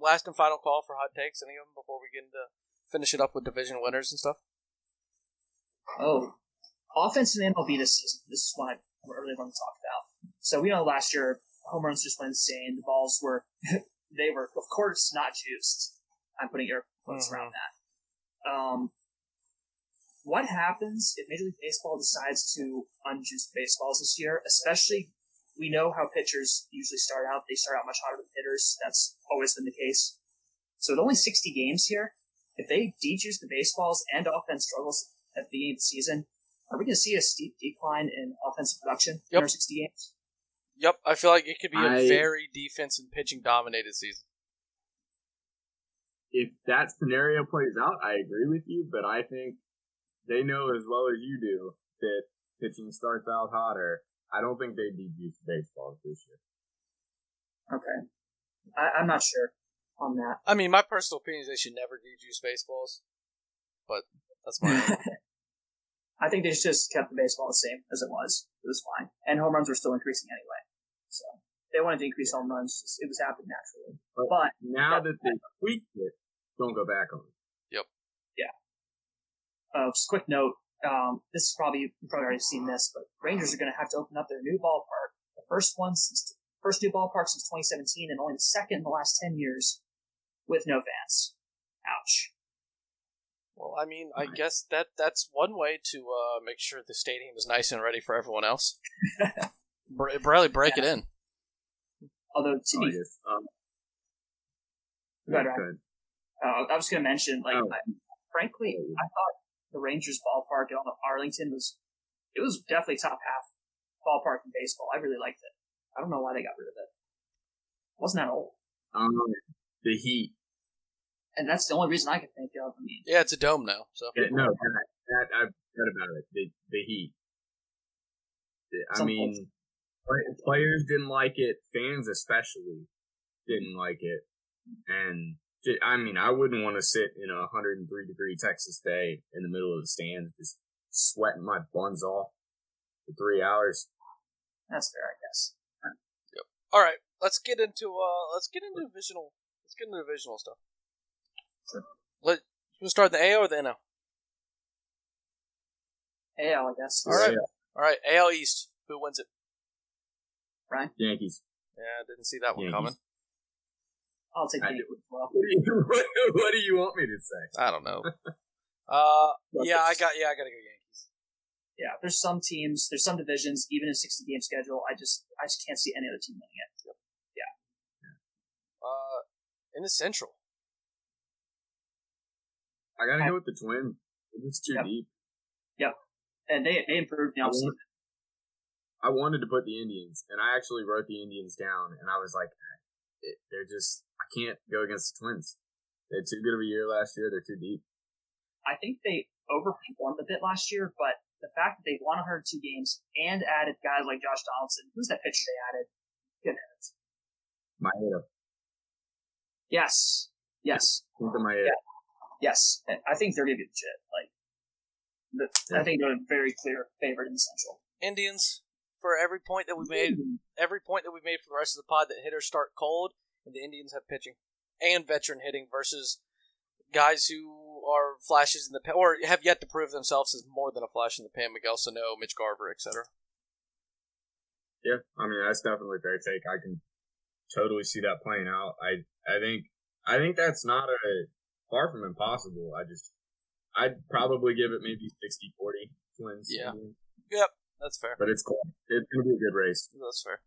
A: last and final call for hot takes. Any of them before we get into finish it up with division winners and stuff.
C: Oh, offense in MLB this season. This is what I really want to talk about. So we know last year home runs just went insane. The balls were *laughs* they were of course not juiced. I'm putting air quotes
A: Mhm.
C: around that. Um, what happens if Major League Baseball decides to unjuice baseballs this year? Especially, we know how pitchers usually start out. They start out much hotter than hitters. That's always been the case. So with only 60 games here, if they dejuice the baseballs and offense struggles at the beginning of the season, are we going to see a steep decline in offensive production
A: Yep.
C: in our 60 games?
A: Yep, I feel like it could be a
D: I-
A: very defense and pitching dominated season.
D: If that scenario plays out, I agree with you, but I think they know as well as you do that pitching starts out hotter. I don't think they dejuice baseball this year.
C: Okay. I, I'm not sure on that.
A: I mean, my personal opinion is they should never dejuice baseballs, but that's my. *laughs*
C: I think they just kept the baseball the same as it was. It was fine. And home runs were still increasing anyway. So they wanted to increase home runs. Just, it was happening naturally.
D: But-
C: But
D: Now that they tweaked it, don't go back on it. Yep. Yeah.
C: Uh, just a quick note. Um, this is probably you've probably already seen this, but Rangers are going to have to open up their new ballpark, the first one since first new ballpark since 2017, and only the second in the last 10 years with no fans. Ouch.
A: Well, I mean, I guess that that's one way to uh, make sure the stadium is nice and ready for everyone else. *laughs* Br- really break it in.
C: Although to
D: Oh,
C: be,
D: yes. Um,
C: Go ahead,
D: go ahead.
C: uh, I was going to mention, like,
D: Oh.
C: I, frankly, I thought the Rangers ballpark down in Arlington was it was definitely top half ballpark in baseball. I really liked it. I don't know why they got rid of it. it wasn't that old?
D: Um, the Heat.
C: And that's the only reason I can think of. I mean,
A: Yeah, it's a dome now. So
D: Yeah, no, that, that I've heard about it. The the Heat. The- I mean, play- players didn't like it. Fans especially didn't like it, and ju- I mean, I wouldn't want to sit in a 103 degree Texas day in the middle of the stands, just sweating my buns off for three hours.
C: that's fair, I guess.
A: All right, let's get into uh let's get into divisional let's get into divisional stuff.
C: Sure.
A: Let you start the AL or the NL?
C: AL, I guess.
A: All right.
D: Yeah,
A: All right, AL East. Who wins it? Right.
D: Yankees.
A: Yeah, I didn't see that one
D: Yankees.
A: coming.
C: I'll take the
D: do.
C: Yankees well.
D: What do you *laughs* what, what do you want me to say?
A: I don't know. *laughs* uh, yeah, I got yeah, I gotta go Yankees.
C: Yeah, there's some teams, there's some divisions, even in 60 game schedule. I just, I just can't see any other team winning it. Yeah.
A: Uh, in the Central.
D: I gotta go with the Twins. It's too
C: Yep.
D: deep.
C: And they, they improved now.
D: I I wanted to put the Indians, and I actually wrote the Indians down, and I was like, it, they're just, I can't go against the Twins. They had too good of a year last year. They're too deep.
C: I think they overperformed a bit last year, but the fact that they won 102 games and added guys like Josh Donaldson, who's that pitcher they added? Good heavens.
D: Maeda.
C: Yes. Yes.
D: Think of Maeda.
C: Yes. And I think they're going to be legit. Like, the, I think they're a very clear favorite in the Central.
A: Indians. For every point that we made, every point that we made for the rest of the pod, that hitters start cold, and the Indians have pitching and veteran hitting versus guys who are flashes in the pan, or have yet to prove themselves as more than a flash in the pan. Miguel Sano, Mitch Garver, etc.
D: Yeah, I mean that's definitely a fair take. I can totally see that playing out. I I think I think that's not a far from impossible. I just I'd probably give it maybe 60-40 Twins.
A: Yeah.
D: Indians.
A: Yep, that's fair.
D: but it's cool. It's gonna be a good race.
A: That's fair.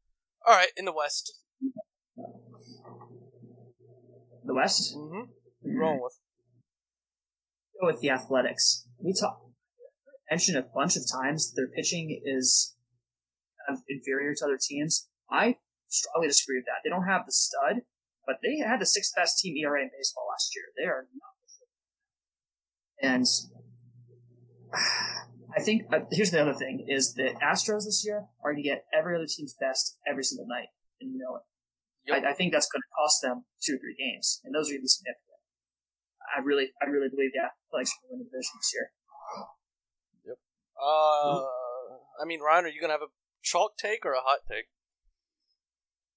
A: All right, in the West.
C: The West?
A: Mm-hmm. Rolling with.
C: Go with the Athletics. We talk mentioned a bunch of times their pitching is kind of inferior to other teams. I strongly disagree with that. They don't have the stud, but they had the sixth best team ERA in baseball last year. They are not. And *sighs* I think uh, here's the other thing: is the Astros this year are going to get every other team's best every single night, and you know it.
A: Yep.
C: I, I think that's going to cost them two or three games, and those are going to be significant. I really, I really believe the Athletics will win the division this year. Yep.
A: Uh, I mean, Ryan, are you gonna have a chalk take or a hot take?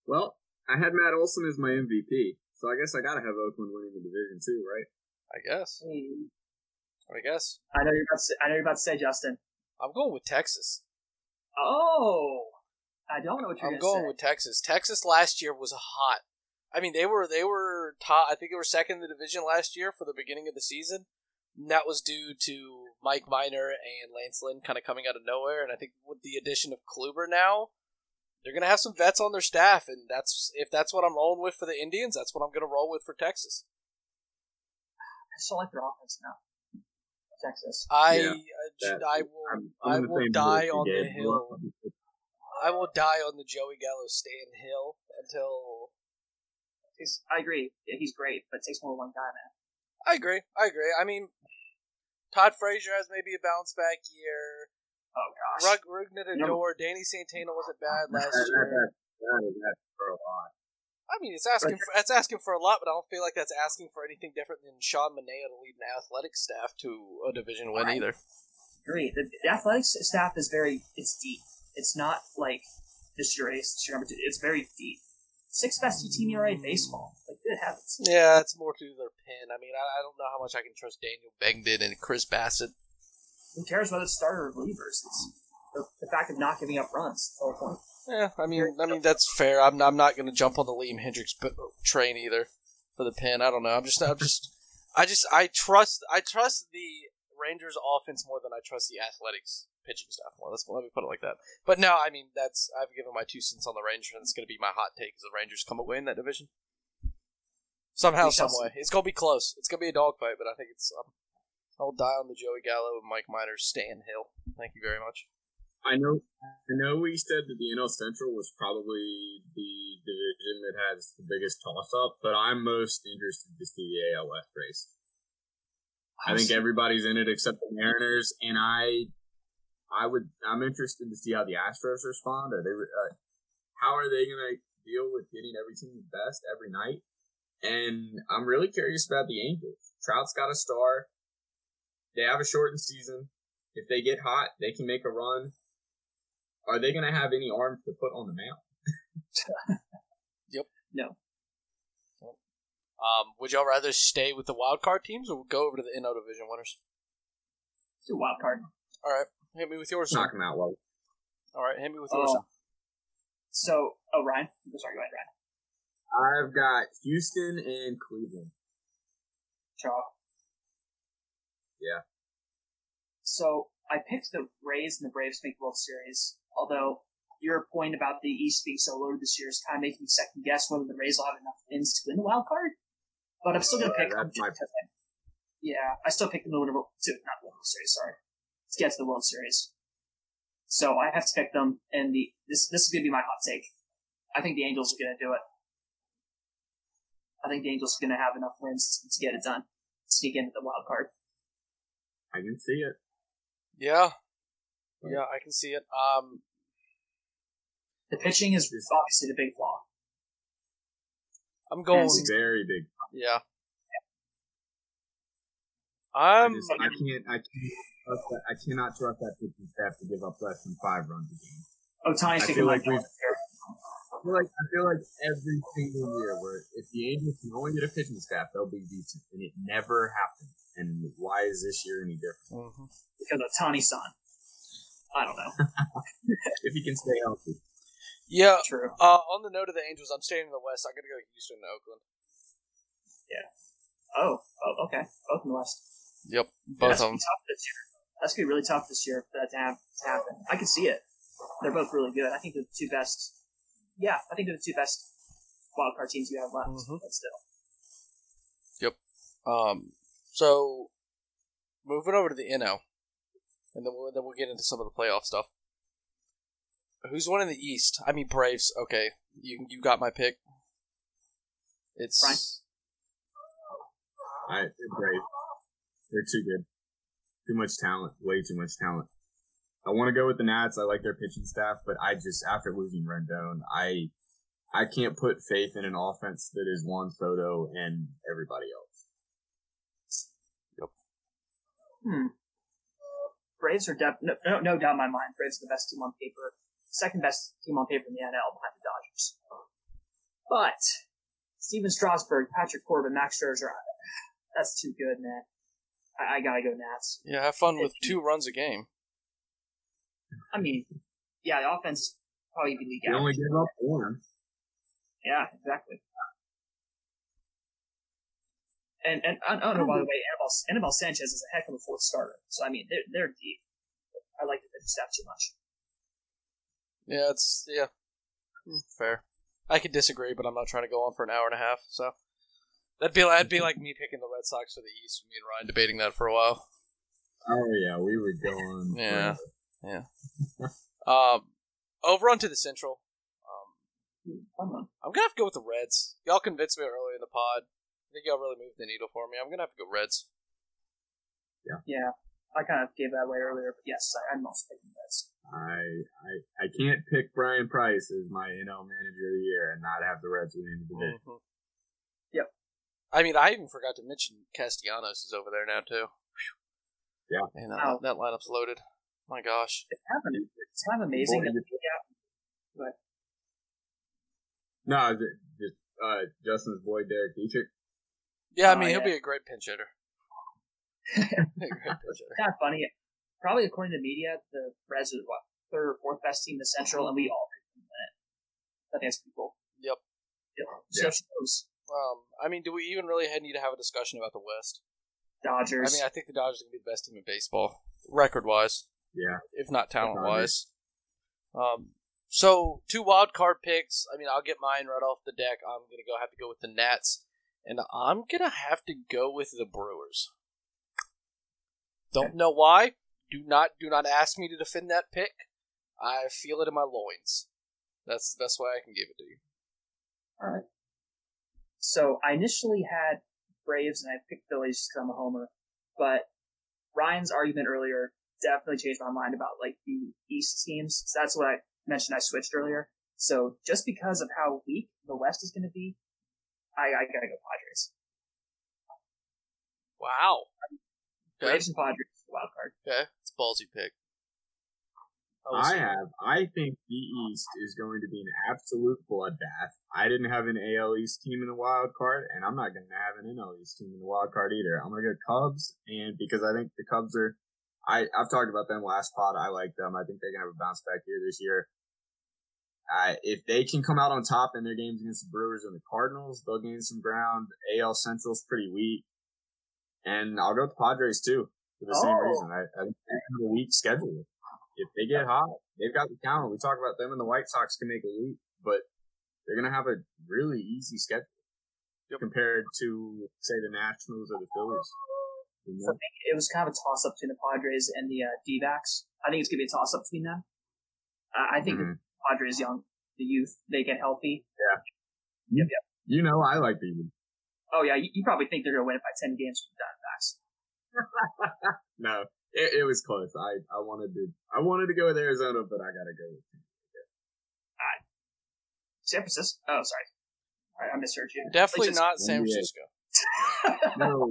D: Well, I had Matt Olson as my MVP, so I guess I gotta have Oakland winning the division too, right?
A: I guess. I guess.
C: I know you're about to say, I know you're about to say Justin.
A: I'm going with Texas.
C: Oh, I don't know what you're
A: I'm
C: going
A: going with Texas. Texas last year was hot. I mean, they were they were top. I think they were second in the division last year for the beginning of the season. And that was due to Mike Minor and Lance Lynn kind of coming out of nowhere. And I think with the addition of Kluber now, they're gonna have some vets on their staff, and that's if that's what I'm rolling with for the Indians. That's what I'm gonna roll with for Texas.
C: I still like their offense now. Texas.
A: I
D: Yeah,
A: I, I will
D: I'm,
A: I
D: I'm in the
A: will die on the hill. I will die on the Joey Gallo Stan Hill until
C: He's, I agree. Yeah, he's great, but it takes more than one guy, man.
A: I agree. I agree. I mean, Todd Frazier has maybe a bounce back year.
C: Oh gosh.
A: Rug Rugnet
C: No.
A: Adore, Danny Santana wasn't bad last year.
D: that, that is that's for a lot.
A: I mean, it's asking for that's asking for a lot, but I don't feel like that's asking for anything different than Sean Manaea to lead an athletic staff to a division win
C: Right.
A: either.
C: agree. The, the athletics staff is very. It's deep. It's not like just your ace, it's your number two. It's very deep. Sixth best team ERA baseball. Like good heavens.
A: Yeah, it's more to their pin. I mean, I, I don't know how much I can trust Daniel Mengden and Chris Bassitt.
C: Who cares whether it's starter or relievers? It's the, the fact of not giving up runs. That's the whole point.
A: Yeah, I mean, I mean that's fair. I'm I'm not going to jump on the Liam Hendriks b- uh, train either for the pin. I don't know. I'm just I'm just I just I trust I trust the Rangers offense more than I trust the Athletics pitching staff more. Let's let me put it like that. But no, I mean that's I've given my two cents on the Rangers, and it's going to be my hot take: is the Rangers come away in that division somehow,
C: We shall
A: some way. It's going to be close. It's going to be a dogfight, but I think it's um, I'll die on the Joey Gallo and Mike Minor's Stan Hill. Thank you very much.
D: I know. I know we said that the NL Central was probably the division that has the biggest toss up, but I'm most interested to see the AL West race. I think everybody's in it except the Mariners, and I, I would, I'm interested to see how the Astros respond. Are they, uh, how are they going to deal with getting every team's best every night? And I'm really curious about the Angels. Trout's got a star. They have a shortened season. If they get hot, they can make a run. Are they going to have any arms to put on the mound? *laughs*
A: yep.
C: No.
A: Um, would y'all rather stay with the wild card teams or go over to the NL division winners?
C: Do wild card.
A: All right, hit me with yours.
D: Knock him out well.
A: All right, hit me with oh. yours.
C: Oh. So, oh Ryan, I'm sorry, go ahead, Ryan.
D: I've got Houston and Cleveland.
C: Chalk.
D: Yeah.
C: So I picked the Rays and the Braves to make the World Series. Although your point about the East being so loaded this year is kind of making me second guess whether the Rays will have enough wins to win the wild card. But I'm still going to
D: Yeah, uh,
C: pick them.
D: my-
C: Yeah, I still pick them to win the World, to, the World Series. Sorry, to get to the World Series. So I have to pick them, and the this this is going to be my hot take. I think the Angels are going to do it. I think the Angels are going to have enough wins to get it done, sneak into the wild card.
D: I can see it.
A: Yeah, yeah, I can see it. Um,
C: The pitching is obviously the big flaw.
A: I'm going.
C: Yes.
D: Very big.
A: Yeah.
D: I,
A: I'm.
D: just, I can't. I can't. Trust that, I cannot trust that pitching staff to give up less than five runs a game.
C: Ohtani's
D: I
C: taking
D: feel like we've- I feel like I feel like every single year, where if the Angels can only get a pitching staff, they'll be decent, and it never happens. And why is this year any different?
A: Mhm.
C: because Ohtani's son. I don't know. *laughs* *laughs*
D: If he can stay healthy,
A: Yeah.
C: True.
A: Uh, on the note of the Angels, I'm staying in the West. I'm gonna go Houston and Oakland. Yeah.
C: Oh, oh, okay. Both in the West.
A: Yep,
C: That's
A: both of them.
C: Be tough this year. That's gonna be really tough this year for that to, have, to happen. I can see it. They're both really good. I think they're the two best. Yeah, I think they're the two best wildcard teams you have left.
A: Mhm.
C: But still, Yep.
A: Um, so moving over to the NL, and then we'll, then we'll get into some of the playoff stuff. Who's one in the East? I mean Braves. Okay, you you got my pick. It's
C: Brian?
D: I they're great. They're too good. Too much talent. Way too much talent. I want to go with the Nats. I like their pitching staff, but I just after losing Rendon, I I can't put faith in an offense that is Juan Soto and everybody else.
C: hmm. Braves are def- no, no, no doubt in my mind. Braves are the best team on paper, second best team on paper in the NL behind the Dodgers. But Stephen Strasburg, Patrick Corbin, Max Scherzer, that's too good, man. I, I gotta go Nats.
A: yeah. Have fun with two runs a game.
C: I mean, yeah, the offense probably be league
D: They only
C: average.
D: give up one.
C: Yeah, exactly. And and I don't know by the way, Anibal, Anibal Sanchez is a heck of a fourth starter. So I mean, they're they're deep. I like the pitching staff too much.
A: Yeah, it's yeah, Hmm, fair. I could disagree, but I'm not trying to go on for an hour and a half. So that'd be that'd be like me picking the Red Sox for the East. and Me and Ryan debating that for a while.
D: Oh yeah, we would go on.
A: Yeah.
D: forever. *laughs*
A: Um, over onto the Central. Um, I'm gonna have to go with the Reds. Y'all convinced me earlier in the pod. I think y'all really moved the needle for me. I'm gonna have to go Reds.
C: Yeah, Yeah. I kind of gave that away earlier, but yes, I, I'm also picking Reds.
D: I I I can't pick Bryan Price as my NL manager of the year and not have the Reds win the division.
A: Mhm.
C: Yep.
A: I mean, I even forgot to mention Castellanos is over there now too.
D: Yeah.
A: and that,
C: Wow.
A: that lineup's loaded. My gosh.
C: It's kind of it's kind of amazing.
D: Boy,
C: That, yeah,
D: No, is it just uh, Justin's boy Derek Dietrich?
A: Yeah, I
C: Oh,
A: mean, he'll
C: yeah. *laughs*
A: be a great pinch hitter. a hitter.
C: kind of funny. Probably according to media, the Reds are what third or fourth best team in the Central, and we all picked them to win it. I think that's pretty cool.
A: Yep.
C: Yep.
D: Yeah.
C: So shows
A: Um, I mean, do we even really need to have a discussion about the West?
C: Dodgers.
A: I mean, I think the Dodgers are going to be the best team in baseball, record wise,
D: Yeah.
A: if not talent wise. Um, so two wild card picks. I mean, I'll get mine right off the deck. I'm going to go have to go with the Nats, and I'm going to have to go with the Brewers. Don't know why. Do not do not ask me to defend that pick. I feel it in my loins. That's the best way I can give it to you.
C: All right. So I initially had Braves and I picked Phillies just because I'm a homer, but Ryan's argument earlier definitely changed my mind about like the East teams. So that's what I mentioned. I switched earlier. So just because of how weak the West is going to be, I, I gotta go Padres.
A: Wow. Okay.
C: Braves and Padres wild card.
A: Okay. It's a ballsy pick.
D: I have. I think the East is going to be an absolute bloodbath. I didn't have an AL East team in the wild card, and I'm not going to have an NL East team in the wild card either. I'm going to go Cubs, and because I think the Cubs are, I I've talked about them last pod. I like them. I think they're going to have a bounce back year this year. Uh, if they can come out on top in their games against the Brewers and the Cardinals, they'll gain some ground. AL Central's pretty weak, and I'll go with the Padres too for the same
C: Oh.
D: reason. I, I think they have a weak schedule if they get hot, they've got the talent. We talk about them and the White Sox can make a leap, but they're going to have a really easy schedule compared to, say, the Nationals or the Phillies. You know?
C: For me, it was kind of a toss up between the Padres and the uh, D-backs. I think it's gonna be a toss up between them. Uh, I think
D: Mhm.
C: the Padres young, the youth, they get healthy. Yeah. Yep, yep.
D: You know, I like the Eagles.
C: Oh yeah, you, you probably think they're gonna win it by ten games with the Diamondbacks. *laughs*
D: No, it, it was close. I, I wanted to, I wanted to go with Arizona, but I got to go with
C: San Francisco. Oh, sorry. I, I misheard you.
A: Definitely
C: just-
A: not San
D: Yeah.
A: Francisco. *laughs*
D: No,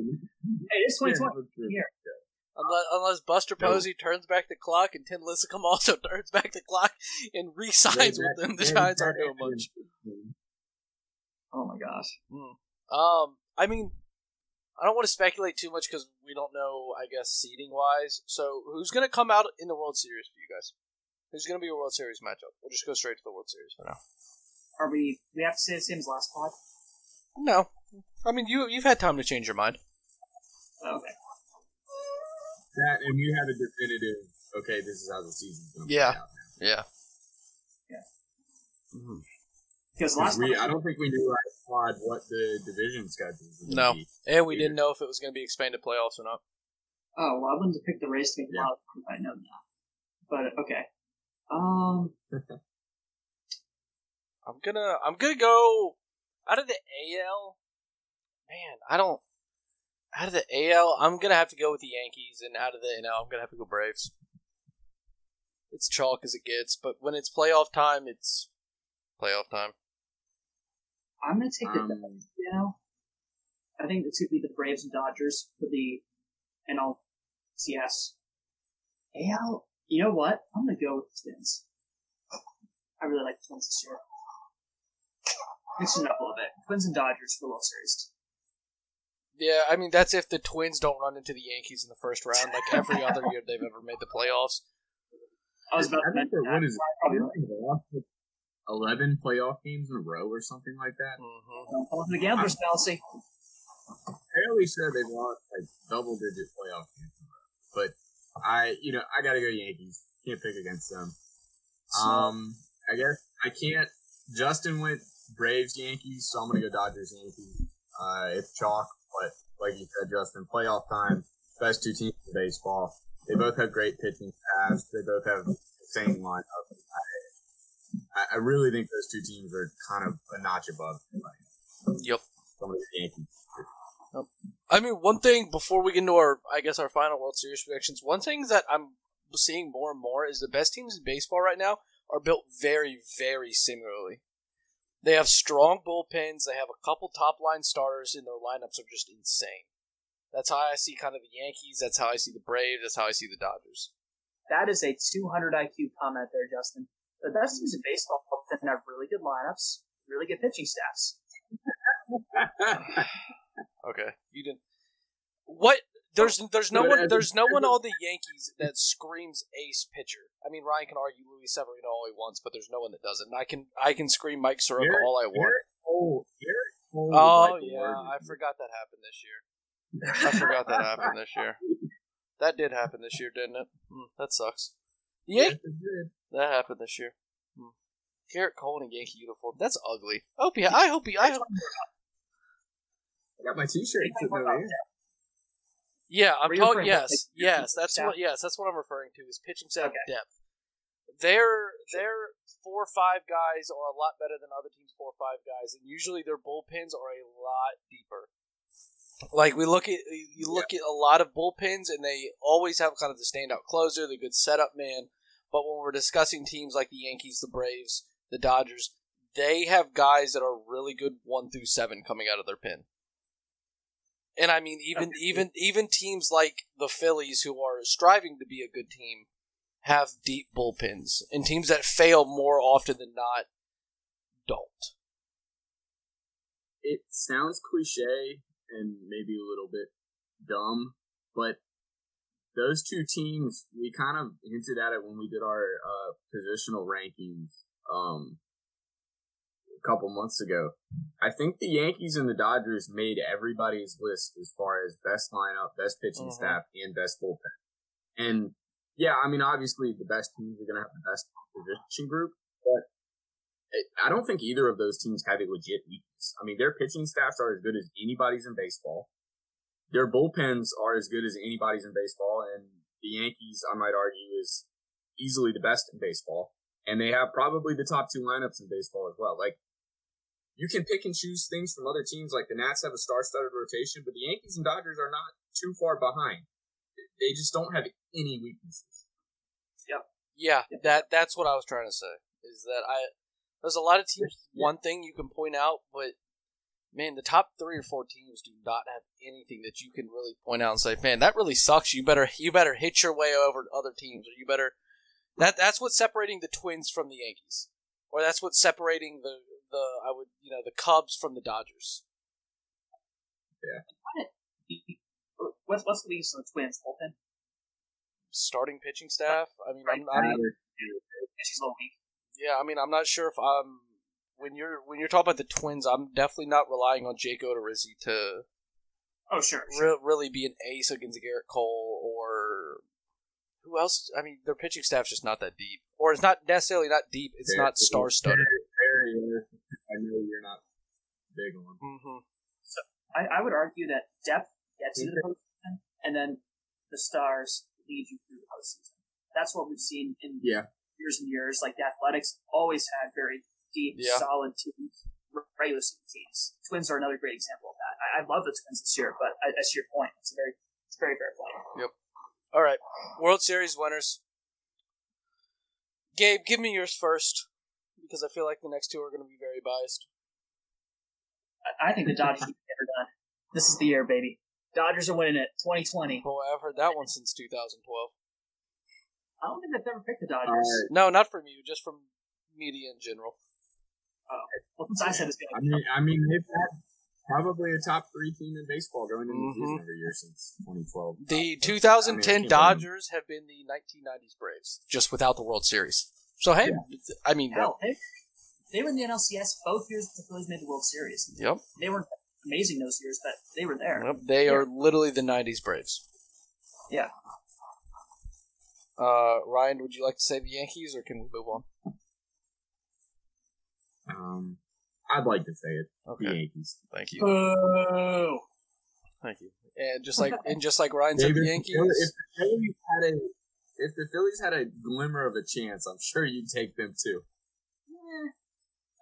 C: Hey, it's 2020. Here.
A: Unless, unless Buster
D: No.
A: Posey turns back the clock and Tim Lincecum *laughs* also turns back the clock and re-signs with them, the Giants aren't doing much.
C: Oh my gosh.
A: Um, I mean, I don't want to speculate too much because we don't know, I guess, seeding wise. So, who's going to come out in the World Series for you guys? Who's going to be a World Series matchup? We'll just go straight to the World Series for now.
C: Are we? We have to say the same as last pod.
A: No, I mean you you've had time to change your mind.
C: Oh, okay.
D: That, and we had a definitive, okay, this is how the season's going to
A: Yeah.
D: play out.
A: Yeah.
C: Yeah.
A: Mhm.
C: Because
D: 'Cause
C: last
D: we,
C: pod,
D: I don't think we knew last pod what the division schedule was
A: No.
D: be.
A: And we didn't know if it was going to be expanded playoffs or not.
C: oh well, I wouldn't have picked the Rays to make
D: Yeah.
C: wild card if I known that. But okay. Um. *laughs*
A: I'm gonna I'm gonna go out of the AL. Man, I don't. Out of the AL, I'm gonna have to go with the Yankees, and out of the NL, I'm gonna have to go Braves. It's chalk as it gets, but when it's playoff time, it's playoff time.
C: I'm gonna take the
D: Um,
C: you know. I think it's gonna be the Braves and Dodgers for the NLCS. AL, you know what? I'm gonna go with the Twins. I really like the Twins this year. Mixing it up a little bit. Twins and Dodgers for the World Series.
A: Yeah, I mean that's if the Twins don't run into the Yankees in the first round, like every other year they've ever made the playoffs.
C: I was about
D: I
C: to
D: think
C: mention
D: that, what
C: that.
D: is it?
C: Probably
D: I think they lost, like, 11 playoff games in a row or something like that.
A: hmm
C: Don't fall into the gambler's fallacy.
D: Apparently said they've lost like double digit playoff games in a row. But I, you know, I gotta go Yankees. Can't pick against them. Um, I guess I can't. Justin went Braves Yankees, so I'm gonna go Dodgers Yankees. Uh, it's chalk, but like you said, Justin, playoff time, best two teams in baseball. They both have great pitching staffs. They both have the same lineup. I, I really think those two teams are kind of a notch above. Like,
A: Yep.
D: some of the Yankees. Yep.
A: I mean, one thing before we get into our, I guess, our final World Series predictions. One thing that I'm seeing more and more is the best teams in baseball right now are built very, very similarly. They have strong bullpens. They have a couple top line starters, and their lineups are just insane. That's how I see kind of the Yankees. That's how I see the Braves. That's how I see the Dodgers.
C: That is a 200 IQ comment there, Justin. The best teams in baseball tend to have really good lineups, really good pitching staffs. *laughs*
A: Okay, you didn't. What? There's there's no one there's no one
D: a-
A: on the Yankees that screams ace pitcher. I mean Ryan can argue Luis Severino all he wants, but there's no one that doesn't. And I can I can scream Mike Soroka
D: Gerrit-
A: all I want.
D: Gerrit Cole, Gerrit Cole
A: Oh yeah,
D: word.
A: I forgot that happened this year. *laughs* I forgot that happened this year. That did happen this year, didn't it? Hmm, that sucks. Yeah,
D: Yes, it did.
A: That happened this year. Hmm. Gerrit Cole in a Yankee uniform. That's ugly. I hope he. I hope he. I hope.
D: I got my T-shirt sitting.
A: Yeah, I'm
C: Were
A: talking. Yes,
C: pitching
A: yes, that's
C: staff?
A: what. Yes, that's what I'm referring to. Is pitching staff
C: Okay.
A: depth. Their their four or five guys are a lot better than other teams' four or five guys, and usually their bullpens are a lot deeper. Like we look at you look at a lot of bullpens, and they always have kind of the standout closer, the good setup man. But when we're discussing teams like the Yankees, the Braves, the Dodgers, they have guys that are really good one through seven coming out of their pen. And I mean, even even even teams like the Phillies, who are striving to be a good team, have deep bullpens, and teams that fail more often than not don't.
D: it sounds cliche and maybe a little bit dumb, but those two teams, we kind of hinted at it when we did our uh, positional rankings um, a couple months ago. I think the Yankees and the Dodgers made everybody's list as far as best lineup, best pitching
A: Mhm.
D: staff, and best bullpen. And yeah, I mean, obviously the best teams are going to have the best position group, but I don't think either of those teams have a legit weakness. I mean, their pitching staffs are as good as anybody's in baseball. Their bullpens are as good as anybody's in baseball, and the Yankees, I might argue, is easily the best in baseball. And they have probably the top two lineups in baseball as well. Like, you can pick and choose things from other teams. Like the Nats have a star-studded rotation, but the Yankees and Dodgers are not too far behind. They just don't have any weaknesses.
A: Yeah, yeah. that that's what I was trying to say. Is that I there's a lot of teams.
D: Yeah.
A: One thing you can point out, but man, the top three or four teams do not have anything that you can really point out and say, "Man, that really sucks." You better you better hit your way over other teams, or you better that that's what's separating the Twins from the Yankees, or that's what's separating the the I would you know the Cubs from the Dodgers. Yeah.
C: What's what's the weakness of the Twins bullpen?
A: Starting pitching staff. I mean, I'm,
C: Right.
A: I mean,
C: She's a.
A: Yeah, I mean, I'm not sure if I'm when you're when you're talking about the Twins. I'm definitely not relying on Jake Odorizzi to
C: Oh sure. sure.
A: re- really be an ace against Gerrit Cole or who else. I mean, their pitching staff's just not that deep, or it's not necessarily not deep. It's
D: There-
A: not star studded.
D: there- there is. I know you're not big on.
A: Mm-hmm.
C: I, I would argue that depth gets you to the postseason, and then the stars lead you through the postseason. That's what we've seen in
D: Yeah.
C: years and years. Like the Athletics always had very deep,
A: Yeah.
C: solid teams, r- regular season teams. Twins are another great example of that. I, I love the Twins this year, but I, that's your point. It's a very, it's a very fair point.
A: All right, World Series winners. Gabe, give me yours first because I feel like the next two are going to be very biased.
C: I, I think the Dodgers are never done. This is the year, baby. Dodgers are winning it. 2020.
A: Boy, I've heard that one since 2012.
C: I don't think I've ever picked the Dodgers.
D: Alright.
A: No, not from you, just from media in general.
C: Well, since I said it's
D: I mean, I mean, they've had *laughs* probably a top three team in baseball going into the season every year since 2012.
A: The
D: I
A: 2010
D: I can't
A: Dodgers have been the 1990s Braves, just without the World Series. So hey, I mean,
C: hell, they, they were in the NLCS both years the Phillies made the World Series.
A: yep,
C: They were amazing those years, but they were there.
A: yep, they are literally the 90s Braves.
C: Yeah.
A: Uh, Ryan, would you like to say the Yankees, or can we move on?
D: Um, I'd like to say it. The
A: Okay,
D: Yankees.
A: thank you,
C: Boo!
A: thank you. And just like *laughs* and just like Ryan said, the Yankees.
D: If the Phillies had a, if the Phillies had a glimmer of a chance, I'm sure you'd take them too.
C: Eh.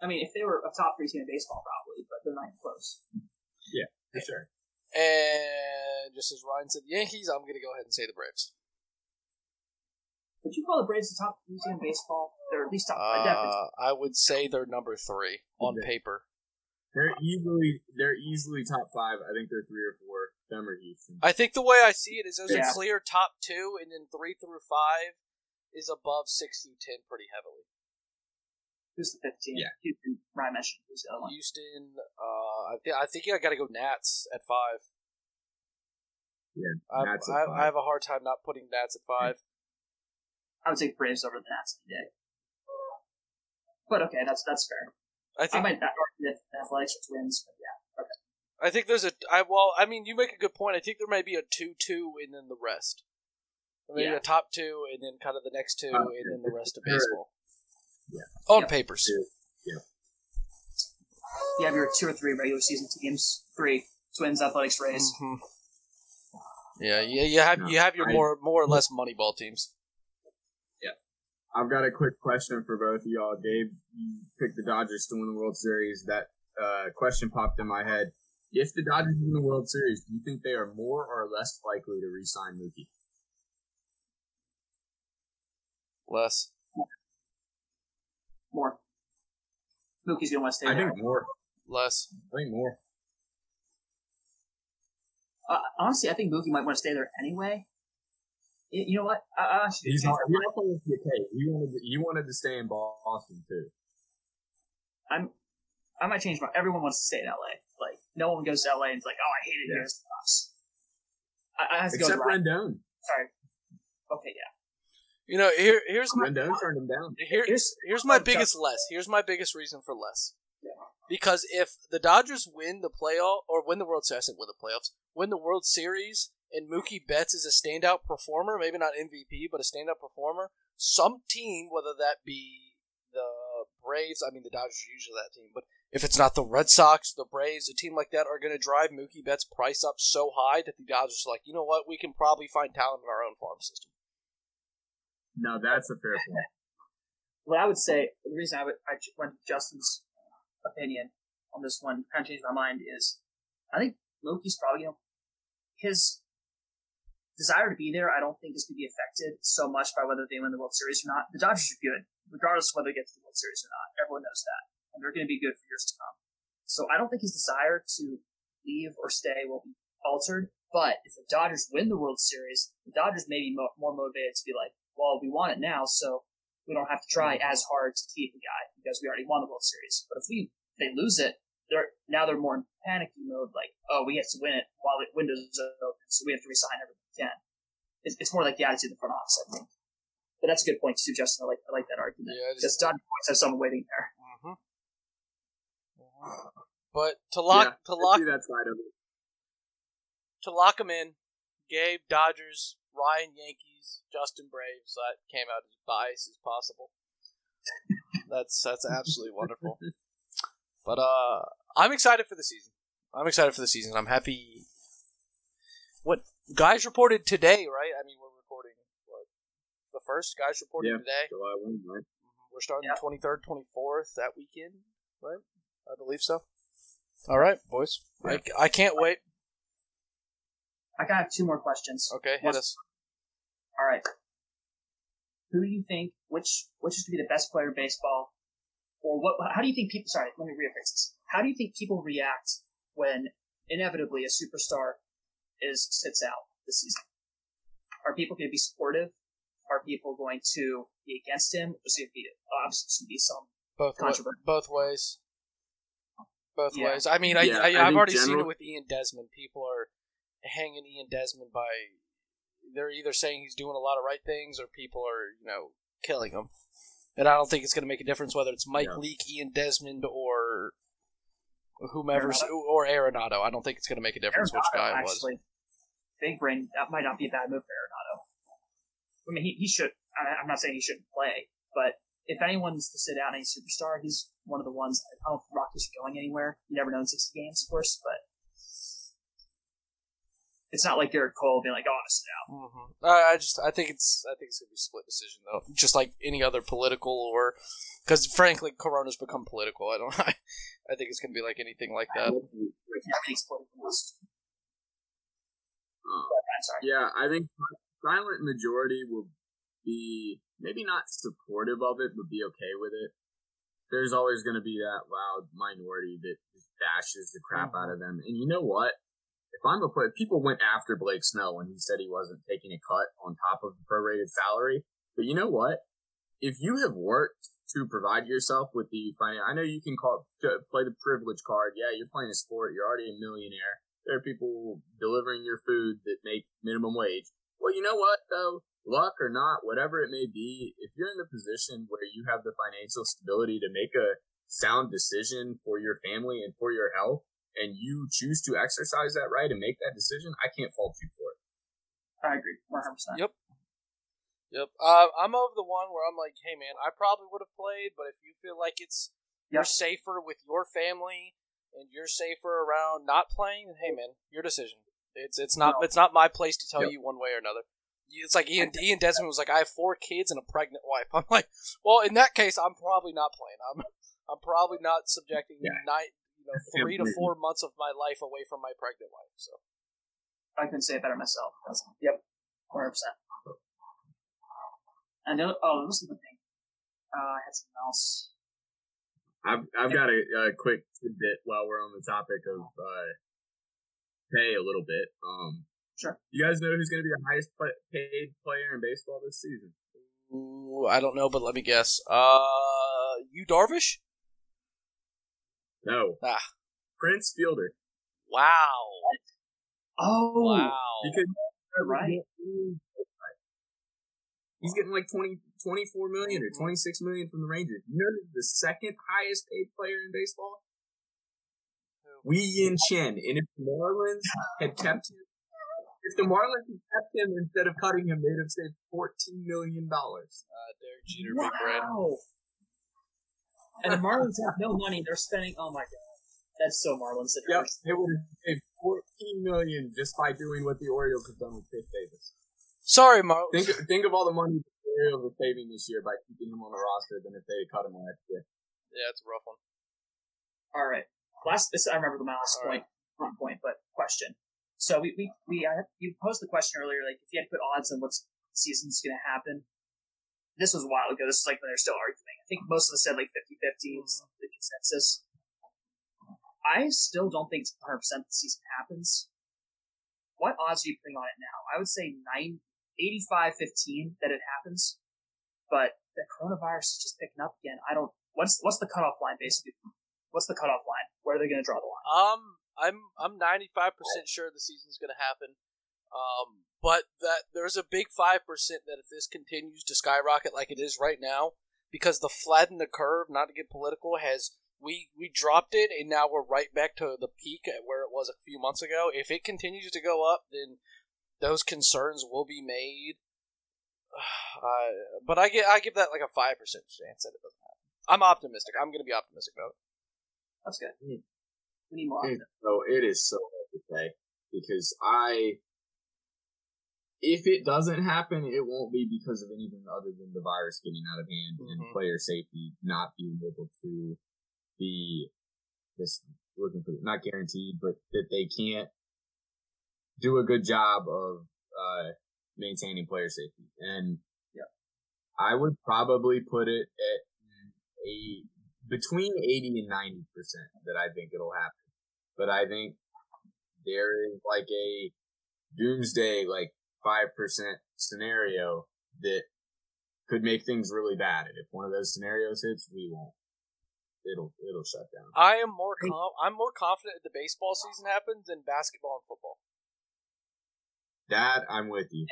C: I mean, if they were a top three team in baseball, probably, but they're not even close.
D: Yeah, for sure.
A: And just as Ryan said, the Yankees, I'm going to go ahead and say the Braves.
C: Would you call the Braves the top three team in baseball? They're at least top five.
A: Uh, I would say they're number three on
D: Okay.
A: paper.
D: They're easily, they're easily top five. I think they're three or four. Them or Houston.
A: I think the way I see it is there's
C: Yeah.
A: a clear top two, and then three through five is above six through ten pretty heavily.
C: Who's the fifteen?
D: Yeah.
C: Houston, Ryan mentioned. Who's the other one?
A: Houston, uh, I, th- I think I got to go Nats at five.
D: Yeah,
A: I,
D: Nats at
A: I,
D: five.
A: I have a hard time not putting Nats at five.
C: I would take Braves over the Nats any day. But okay, that's that's fair.
A: I
C: I
A: think
C: might not argue that the Athletics or Twins, but yeah. okay.
A: I think there's a I well I mean you make a good point. I think there may be a two two and then the rest. Maybe
C: Yeah.
A: a top two and then kind of the next two
D: Top
A: and then the rest of baseball.
D: Yeah.
A: On
C: Yeah.
A: papers.
D: Yeah.
C: You have your two or three regular season teams. Three Twins, Athletics, Rays.
A: Mhm. Yeah, yeah, you have you have your more more or less money ball teams.
D: I've got a quick question for both of y'all. Dave, you picked the Dodgers to win the World Series. That uh, question popped in my head. If the Dodgers win the World Series, do you think they are more or less likely to re-sign Mookie?
A: Less.
C: More. Mookie's gonna want to stay
D: I
C: there.
D: think more.
A: Less.
D: I think more.
C: Uh, honestly, I think Mookie might want to stay there anyway. Y- You know what? I, I actually
D: He's not. He also wants to get paid. He wanted. To, he wanted to stay in Boston too.
C: I'm. I might change my. Everyone wants to stay in LA. Like no one goes to LA and is like, oh, I hate it here.
D: Yeah.
C: It's the Bucks. I, I have to
D: Except
C: go. To Ryan.
D: Rendon.
C: Sorry. Okay, yeah.
A: You know, here here's my
D: Rendon turned him down.
A: here,
C: Here's
A: here's my biggest less. Here's my biggest reason for less.
C: Yeah.
A: Because if the Dodgers win the playoff or win the World Series, I said win the playoffs, win the World Series, and Mookie Betts is a standout performer, maybe not MVP, but a standout performer, some team, whether that be the Braves, I mean the Dodgers are usually that team, but if it's not the Red Sox, the Braves, a team like that are going to drive Mookie Betts' price up so high that the Dodgers are like, you know what, we can probably find talent in our own farm system.
D: No, that's a fair point. *laughs*
C: what I would say, the reason I, would, I went with Justin's opinion on this one, kind of changed my mind, is I think Loki's probably, you know, his desire to be there, I don't think is going to be affected so much by whether they win the World Series or not. The Dodgers are good, regardless of whether they get to the World Series or not. Everyone knows that. And they're going to be good for years to come. So I don't think his desire to leave or stay will be altered. But if the Dodgers win the World Series, the Dodgers may be mo- more motivated to be like, well, we want it now, so we don't have to try as hard to keep the guy because we already won the World Series. But if we if they lose it, they're now they're more in panicky mode, like, oh, we have to win it while the windows open, so we have to resign we can. It's, it's more like the attitude of the front office, I think. But that's a good point too, Justin. I like I like that argument.
A: Yeah,
C: Because
A: just,
C: Dodgers always have someone waiting there.
A: Mhm. But to lock
D: Yeah,
A: to lock
D: that side of it.
A: to lock him in, Gabe Dodgers, Ryan Yankees, Justin Braves. That came out as biased as possible. That's that's absolutely wonderful. But uh, I'm excited for the season. I'm excited for the season. I'm happy. What guys reported today, right? I mean, we're recording what the first guys reported
D: Yeah.
A: today.
D: July one, right? Mm-hmm.
A: We're starting
C: Yeah.
A: the 23rd, 24th that weekend, right? I believe so. All right, boys. I, I can't wait.
C: I got two more questions.
A: Okay, hit
C: What's-
A: us.
C: All right. Who do you think which which is to be the best player in baseball, or what? How do you think people? Sorry, let me rephrase this. How do you think people react when inevitably a superstar is sits out this season? Are people going to be supportive? Are people going to be against him? There's going to be obviously going to be some.
A: Both wa-
C: Controversy.
A: both ways. Both
C: Yeah.
A: ways. I mean, I,
D: Yeah,
A: I,
D: I
A: I've
D: think
A: already seen it with Ian Desmond. People are hanging Ian Desmond by. They're either saying he's doing a lot of right things, or people are, you know, killing him. And I don't think it's going to make a difference whether it's Mike
D: Yeah.
A: Leake, Ian Desmond, or whomever,
C: Arenado?
A: or Arenado. I don't think it's going to make a difference which guy it was.
C: actually, big brain. That might not be a bad move for Arenado. I mean, he, he should. I, I'm not saying he shouldn't play, but if anyone's to sit out any superstar, he's one of the ones. I don't know if Rockies are going anywhere. You never know in 60 games, of course, but it's not like Gerrit Cole being like, "Oh, I'm gonna sit out."
A: hmm I, I just I think it's I think it's gonna be a split decision though, just like any other political or because frankly Corona's become political. I don't *laughs* I think it's gonna be like anything like that.
C: Everything's political.
D: Hmm.
C: I'm sorry.
D: yeah, I think silent majority will be maybe not supportive of it, but be okay with it. There's always going to be that loud minority that just bashes the crap out of them. And you know what? If I'm a player, people went after Blake Snell when he said he wasn't taking a cut on top of the prorated salary. But you know what? If you have worked to provide yourself with the finance, I know you can call to play the privilege card. Yeah, you're playing a sport. You're already a millionaire. There are people delivering your food that make minimum wage. Well, you know what though? Luck or not, whatever it may be, if you're in the position where you have the financial stability to make a sound decision for your family and for your health, and you choose to exercise that right and make that decision, I can't fault you for it.
C: I agree, 100. percent
A: Yep. Yep. Uh, I'm of the one where I'm like, hey man, I probably would have played, but if you feel like it's you're safer with your family and you're safer around not playing, then hey man, your decision. It's it's not
C: No.
A: it's not my place to tell
D: Yep.
A: you one way or another. It's like Ian Ian Desmond was like, I have four kids and a pregnant wife. *laughs* I'm like, well, in that case, I'm probably not playing. I'm I'm probably not subjecting
D: Yeah.
A: nine, you know, three to four months of my life away from my pregnant wife. So
C: I couldn't say it better myself. That's, yep, hundred percent. And the oh, this is the thing. Uh, I had something else.
D: I've I've got a, a quick tidbit while we're on the topic of uh, pay a little bit. Um,
C: Sure.
D: You guys know who's going to be the highest pla paid player in baseball this season?
A: Ooh, I don't know, but let me guess. Uh, Yu Darvish?
D: No.
A: Ah.
D: Prince Fielder.
A: Wow,
C: Oh,
A: wow.
D: Because
C: right.
D: He's getting like 20, 24 million or 26 million from the Rangers. You know the second highest paid player in baseball? Wei Yin Chen. And if the Marlins had kept him, if the Marlins had kept him instead of cutting him, they'd have saved $14 million.
A: Uh, Derek Jeter, Big Red.
C: And the Marlins have no money. They're spending. Oh my god, that's so Marlins.
D: Yep. They would have saved 14 million just by doing what the Orioles have done with Chris Davis.
A: Sorry, Marlins.
D: Think, think of all the money the Orioles are saving this year by keeping him on the roster than if they had cut him last year.
A: yeah, it's a rough one.
C: All right. Last, this I remember my last
A: All
C: point, not point, but question. So we we we I, you posed the question earlier, like if you had to put odds on what's season's going to happen. This was a while ago. This was like when they're still arguing. I think most of us said like 50-50 was the consensus. I still don't think it's 100 percent the season happens. What odds are you putting on it now? I would say 9, 85-15 that it happens, but the coronavirus is just picking up again. I don't. What's what's the cutoff line basically? What's the cutoff line? Where are they going to draw the line?
A: Um, I'm I'm 95 percent sure the season's going to happen. Um, but that there's a big five percent that if this continues to skyrocket like it is right now, because the flatten the curve, not to get political, has we we dropped it and now we're right back to the peak at where it was a few months ago. If it continues to go up, then those concerns will be made. *sighs* Uh, but I get I give that like a five percent chance that it doesn't happen. I'm optimistic. I'm going to be optimistic about it.
C: That's good.
D: Hmm.
C: We need more.
D: It, oh, it is so hard to say because I, if it doesn't happen, it won't be because of anything other than the virus getting out of hand
A: Mhm.
D: and player safety not being able to be this looking for not guaranteed, but that they can't do a good job of uh, maintaining player safety. And
C: Yeah.
D: I would probably put it at a between 80 and 90 percent that I think it'll happen. But I think there is like a doomsday, like 5% scenario that could make things really bad. And if one of those scenarios hits, we won't. It'll, it'll shut down.
A: I am more com- I'm more confident that the baseball season happens than basketball and football.
D: That I'm with you.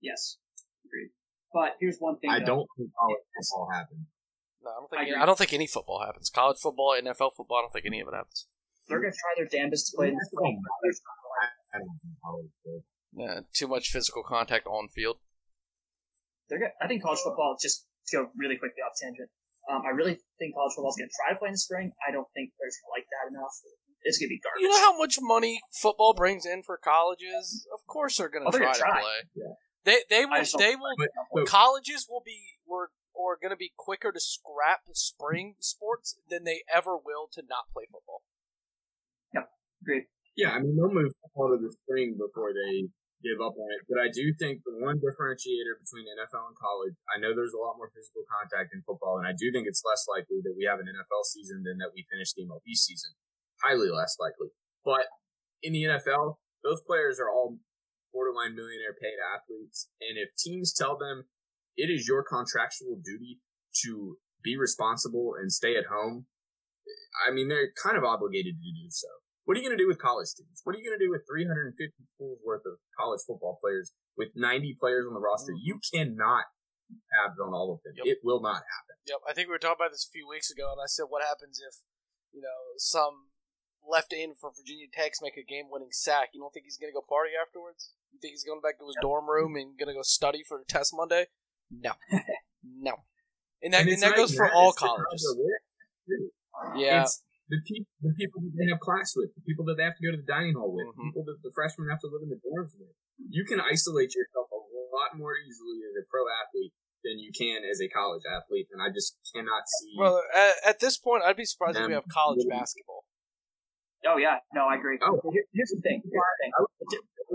C: Yes, agreed. But here's one thing.
D: I
C: though.
D: don't think college football happens.
A: No, I don't
C: I
A: think. I, don't think any football happens. College football, NFL football, I don't think any of it happens.
C: They're going to try their damnedest to play in the spring.
D: I don't think college does.
A: Yeah, too much physical contact on field.
C: They're gonna, I think college football, just to go really quickly off tangent, um, I really think college football is going to try to play in the spring. I don't think players are going to like that enough. It's going to be garbage.
A: You know how much money football brings in for colleges? Of course they're going to
C: Oh, they're
A: try,
C: gonna try.
A: to play.
D: Yeah.
A: They they will they will
D: But, but
A: colleges will be were or going to be quicker to scrap spring sports than they ever will to not play football.
C: Agreed.
D: Yeah, I mean they'll move football to the spring before they give up on it. But I do think the one differentiator between NFL and college, I know there's a lot more physical contact in football, and I do think it's less likely that we have an NFL season than that we finish the MLB season. Highly less likely. But in the NFL, those players are all borderline millionaire paid athletes, and if teams tell them it is your contractual duty to be responsible and stay at home, I mean they're kind of obligated to do so. What are you going to do with college students? What are you going to do with 350 schools worth of college football players with 90 players on the roster? Mm-hmm. You cannot have on all of them.
A: Yep.
D: It will not happen.
A: Yep, I think we were talking about this a few weeks ago, and I said, what happens if you know some left in for Virginia Tech's make a game-winning sack? You don't think he's going to go party afterwards? You think he's going back to his dorm room and going to go study for the test Monday? No, *laughs* no. And that, and
D: it's
A: that
D: not
A: goes for all
D: it's the crowd
A: colleges.
D: they're with, too.
A: Yeah,
C: It's,
D: the people, the people that they have class with, the people that they have to go to the dining hall with,
F: Mhm.
D: people that the freshmen have to live in the dorms with. You can isolate yourself a lot more easily as a pro athlete than you can as a college athlete, and I just cannot see.
A: Well, at, at this point, I'd be surprised if we have college basketball.
C: Oh yeah, no, I agree.
D: Oh.
C: Here's the thing. Here's the thing.
D: I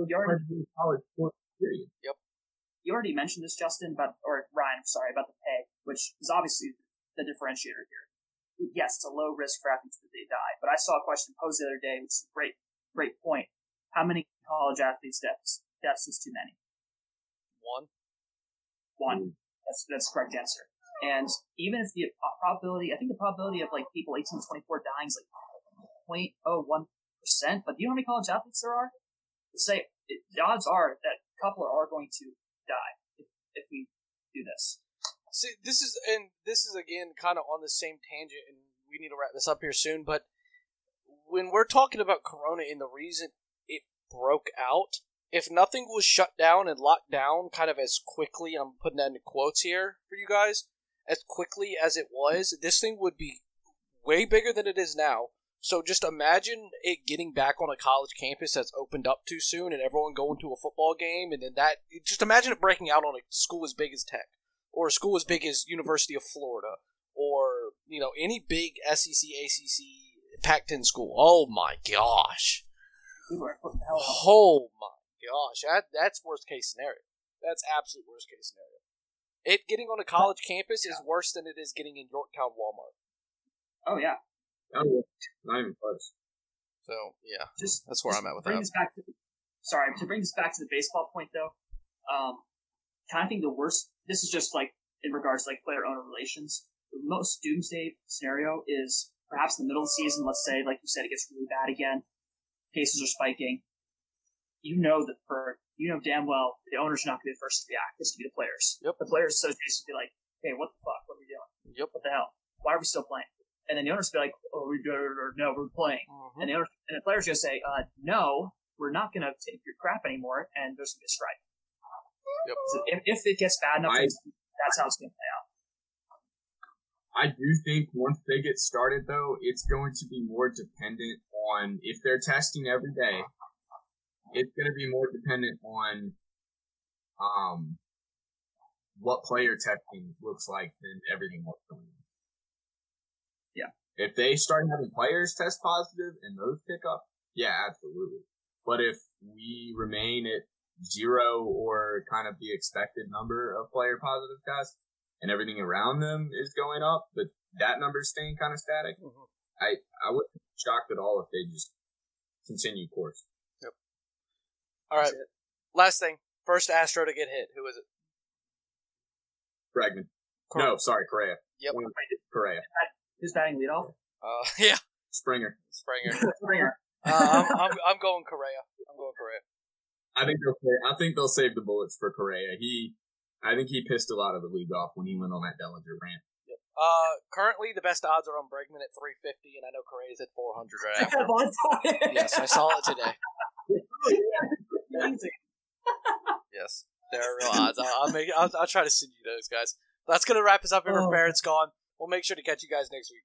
C: You already,
D: college
C: you already mentioned this, Justin, but or Ryan, I'm sorry, about the pay, which is obviously the differentiator here. Yes, it's a low risk for athletes that they die, but I saw a question posed the other day, which is a great, great point. How many college athletes deaths? Deaths is too many.
A: One.
C: One. That's that's the correct answer. And even if the uh, probability, I think the probability of like people 18 to 24 dying is like 0.01 percent. But do you know how many college athletes there are? Let's say the odds are that a couple are going to die if, if we do this.
A: See, this is and this is again kind of on the same tangent, and we need to wrap this up here soon. But when we're talking about Corona and the reason it broke out, if nothing was shut down and locked down, kind of as quickly, I'm putting that into quotes here for you guys, as quickly as it was, this thing would be way bigger than it is now. So just imagine it getting back on a college campus that's opened up too soon, and everyone going to a football game, and then that. Just imagine it breaking out on a school as big as Tech or a school as big as University of Florida, or you know any big SEC, ACC, Pac-10 school. Oh my gosh!
C: People are what the hell? else?
A: Oh my gosh! That that's worst case scenario. That's absolute worst case scenario. It getting on a college campus is worse than it is getting in Yorktown Walmart.
C: Oh, yeah.
D: Not even close.
A: So yeah,
C: just
A: That's where
C: just
A: I'm at with
C: bring
A: that.
C: This back to, sorry, to bring this back to the baseball point though. Um, kind of think the worst. This is just like in regards to like player owner relations. The most doomsday scenario is perhaps in the middle of the season. Let's say, like you said, it gets really bad again. Cases are spiking. You know that for you know damn well the owner's are not going to be the first to react. It's going to be the players.
A: Yep.
C: The players association will be like, "Hey, what the fuck? What are we doing?
A: Yep.
C: What the hell? Why are we still playing?" And then the owners will be like, "Oh, we do or no, we're playing." And the, owner, and the players just say, uh, no, we're not going to take your crap anymore, and there's going to be a strike.
A: Yep.
C: So if, if it gets bad enough,
D: I-
C: that's how it's going to play out.
D: I do think once they get started, though, it's going to be more dependent on if they're testing every day. It's going to be more dependent on um what player testing looks like than everything else going on.
C: Yeah.
D: If they start having players test positive and those pick up, yeah, absolutely. But if we remain at zero or kind of the expected number of player positive tests, and everything around them is going up, but that number's staying kind of static.
A: Mhm.
D: I I wouldn't be shocked at all if they just continue course. Yep.
A: All right. Last thing. First Astro to get hit. Who is it?
D: Bregman.
A: Correct.
D: No, sorry, Correa.
A: Yep.
D: Correa.
C: Who's batting leadoff?
A: Uh, *laughs* yeah,
D: Springer.
A: Springer. *laughs*
C: Springer.
A: Uh, I'm, I'm, I'm going Correa. I'm going Correa.
D: I think they'll say, I think they'll save the bullets for Correa. He I think he pissed a lot of the league off when he went on that Bellinger rant.
A: Uh, currently the best odds are on Bregman at 350, and I know Correa's at 400 right after. yes, I saw it today. *laughs* Yes, there are real odds. I'll, I'll make. I'll, I'll try to send you those guys. That's gonna wrap us up here.
C: Oh.
A: Oh. Barrett's gone. We'll make sure to catch you guys next week.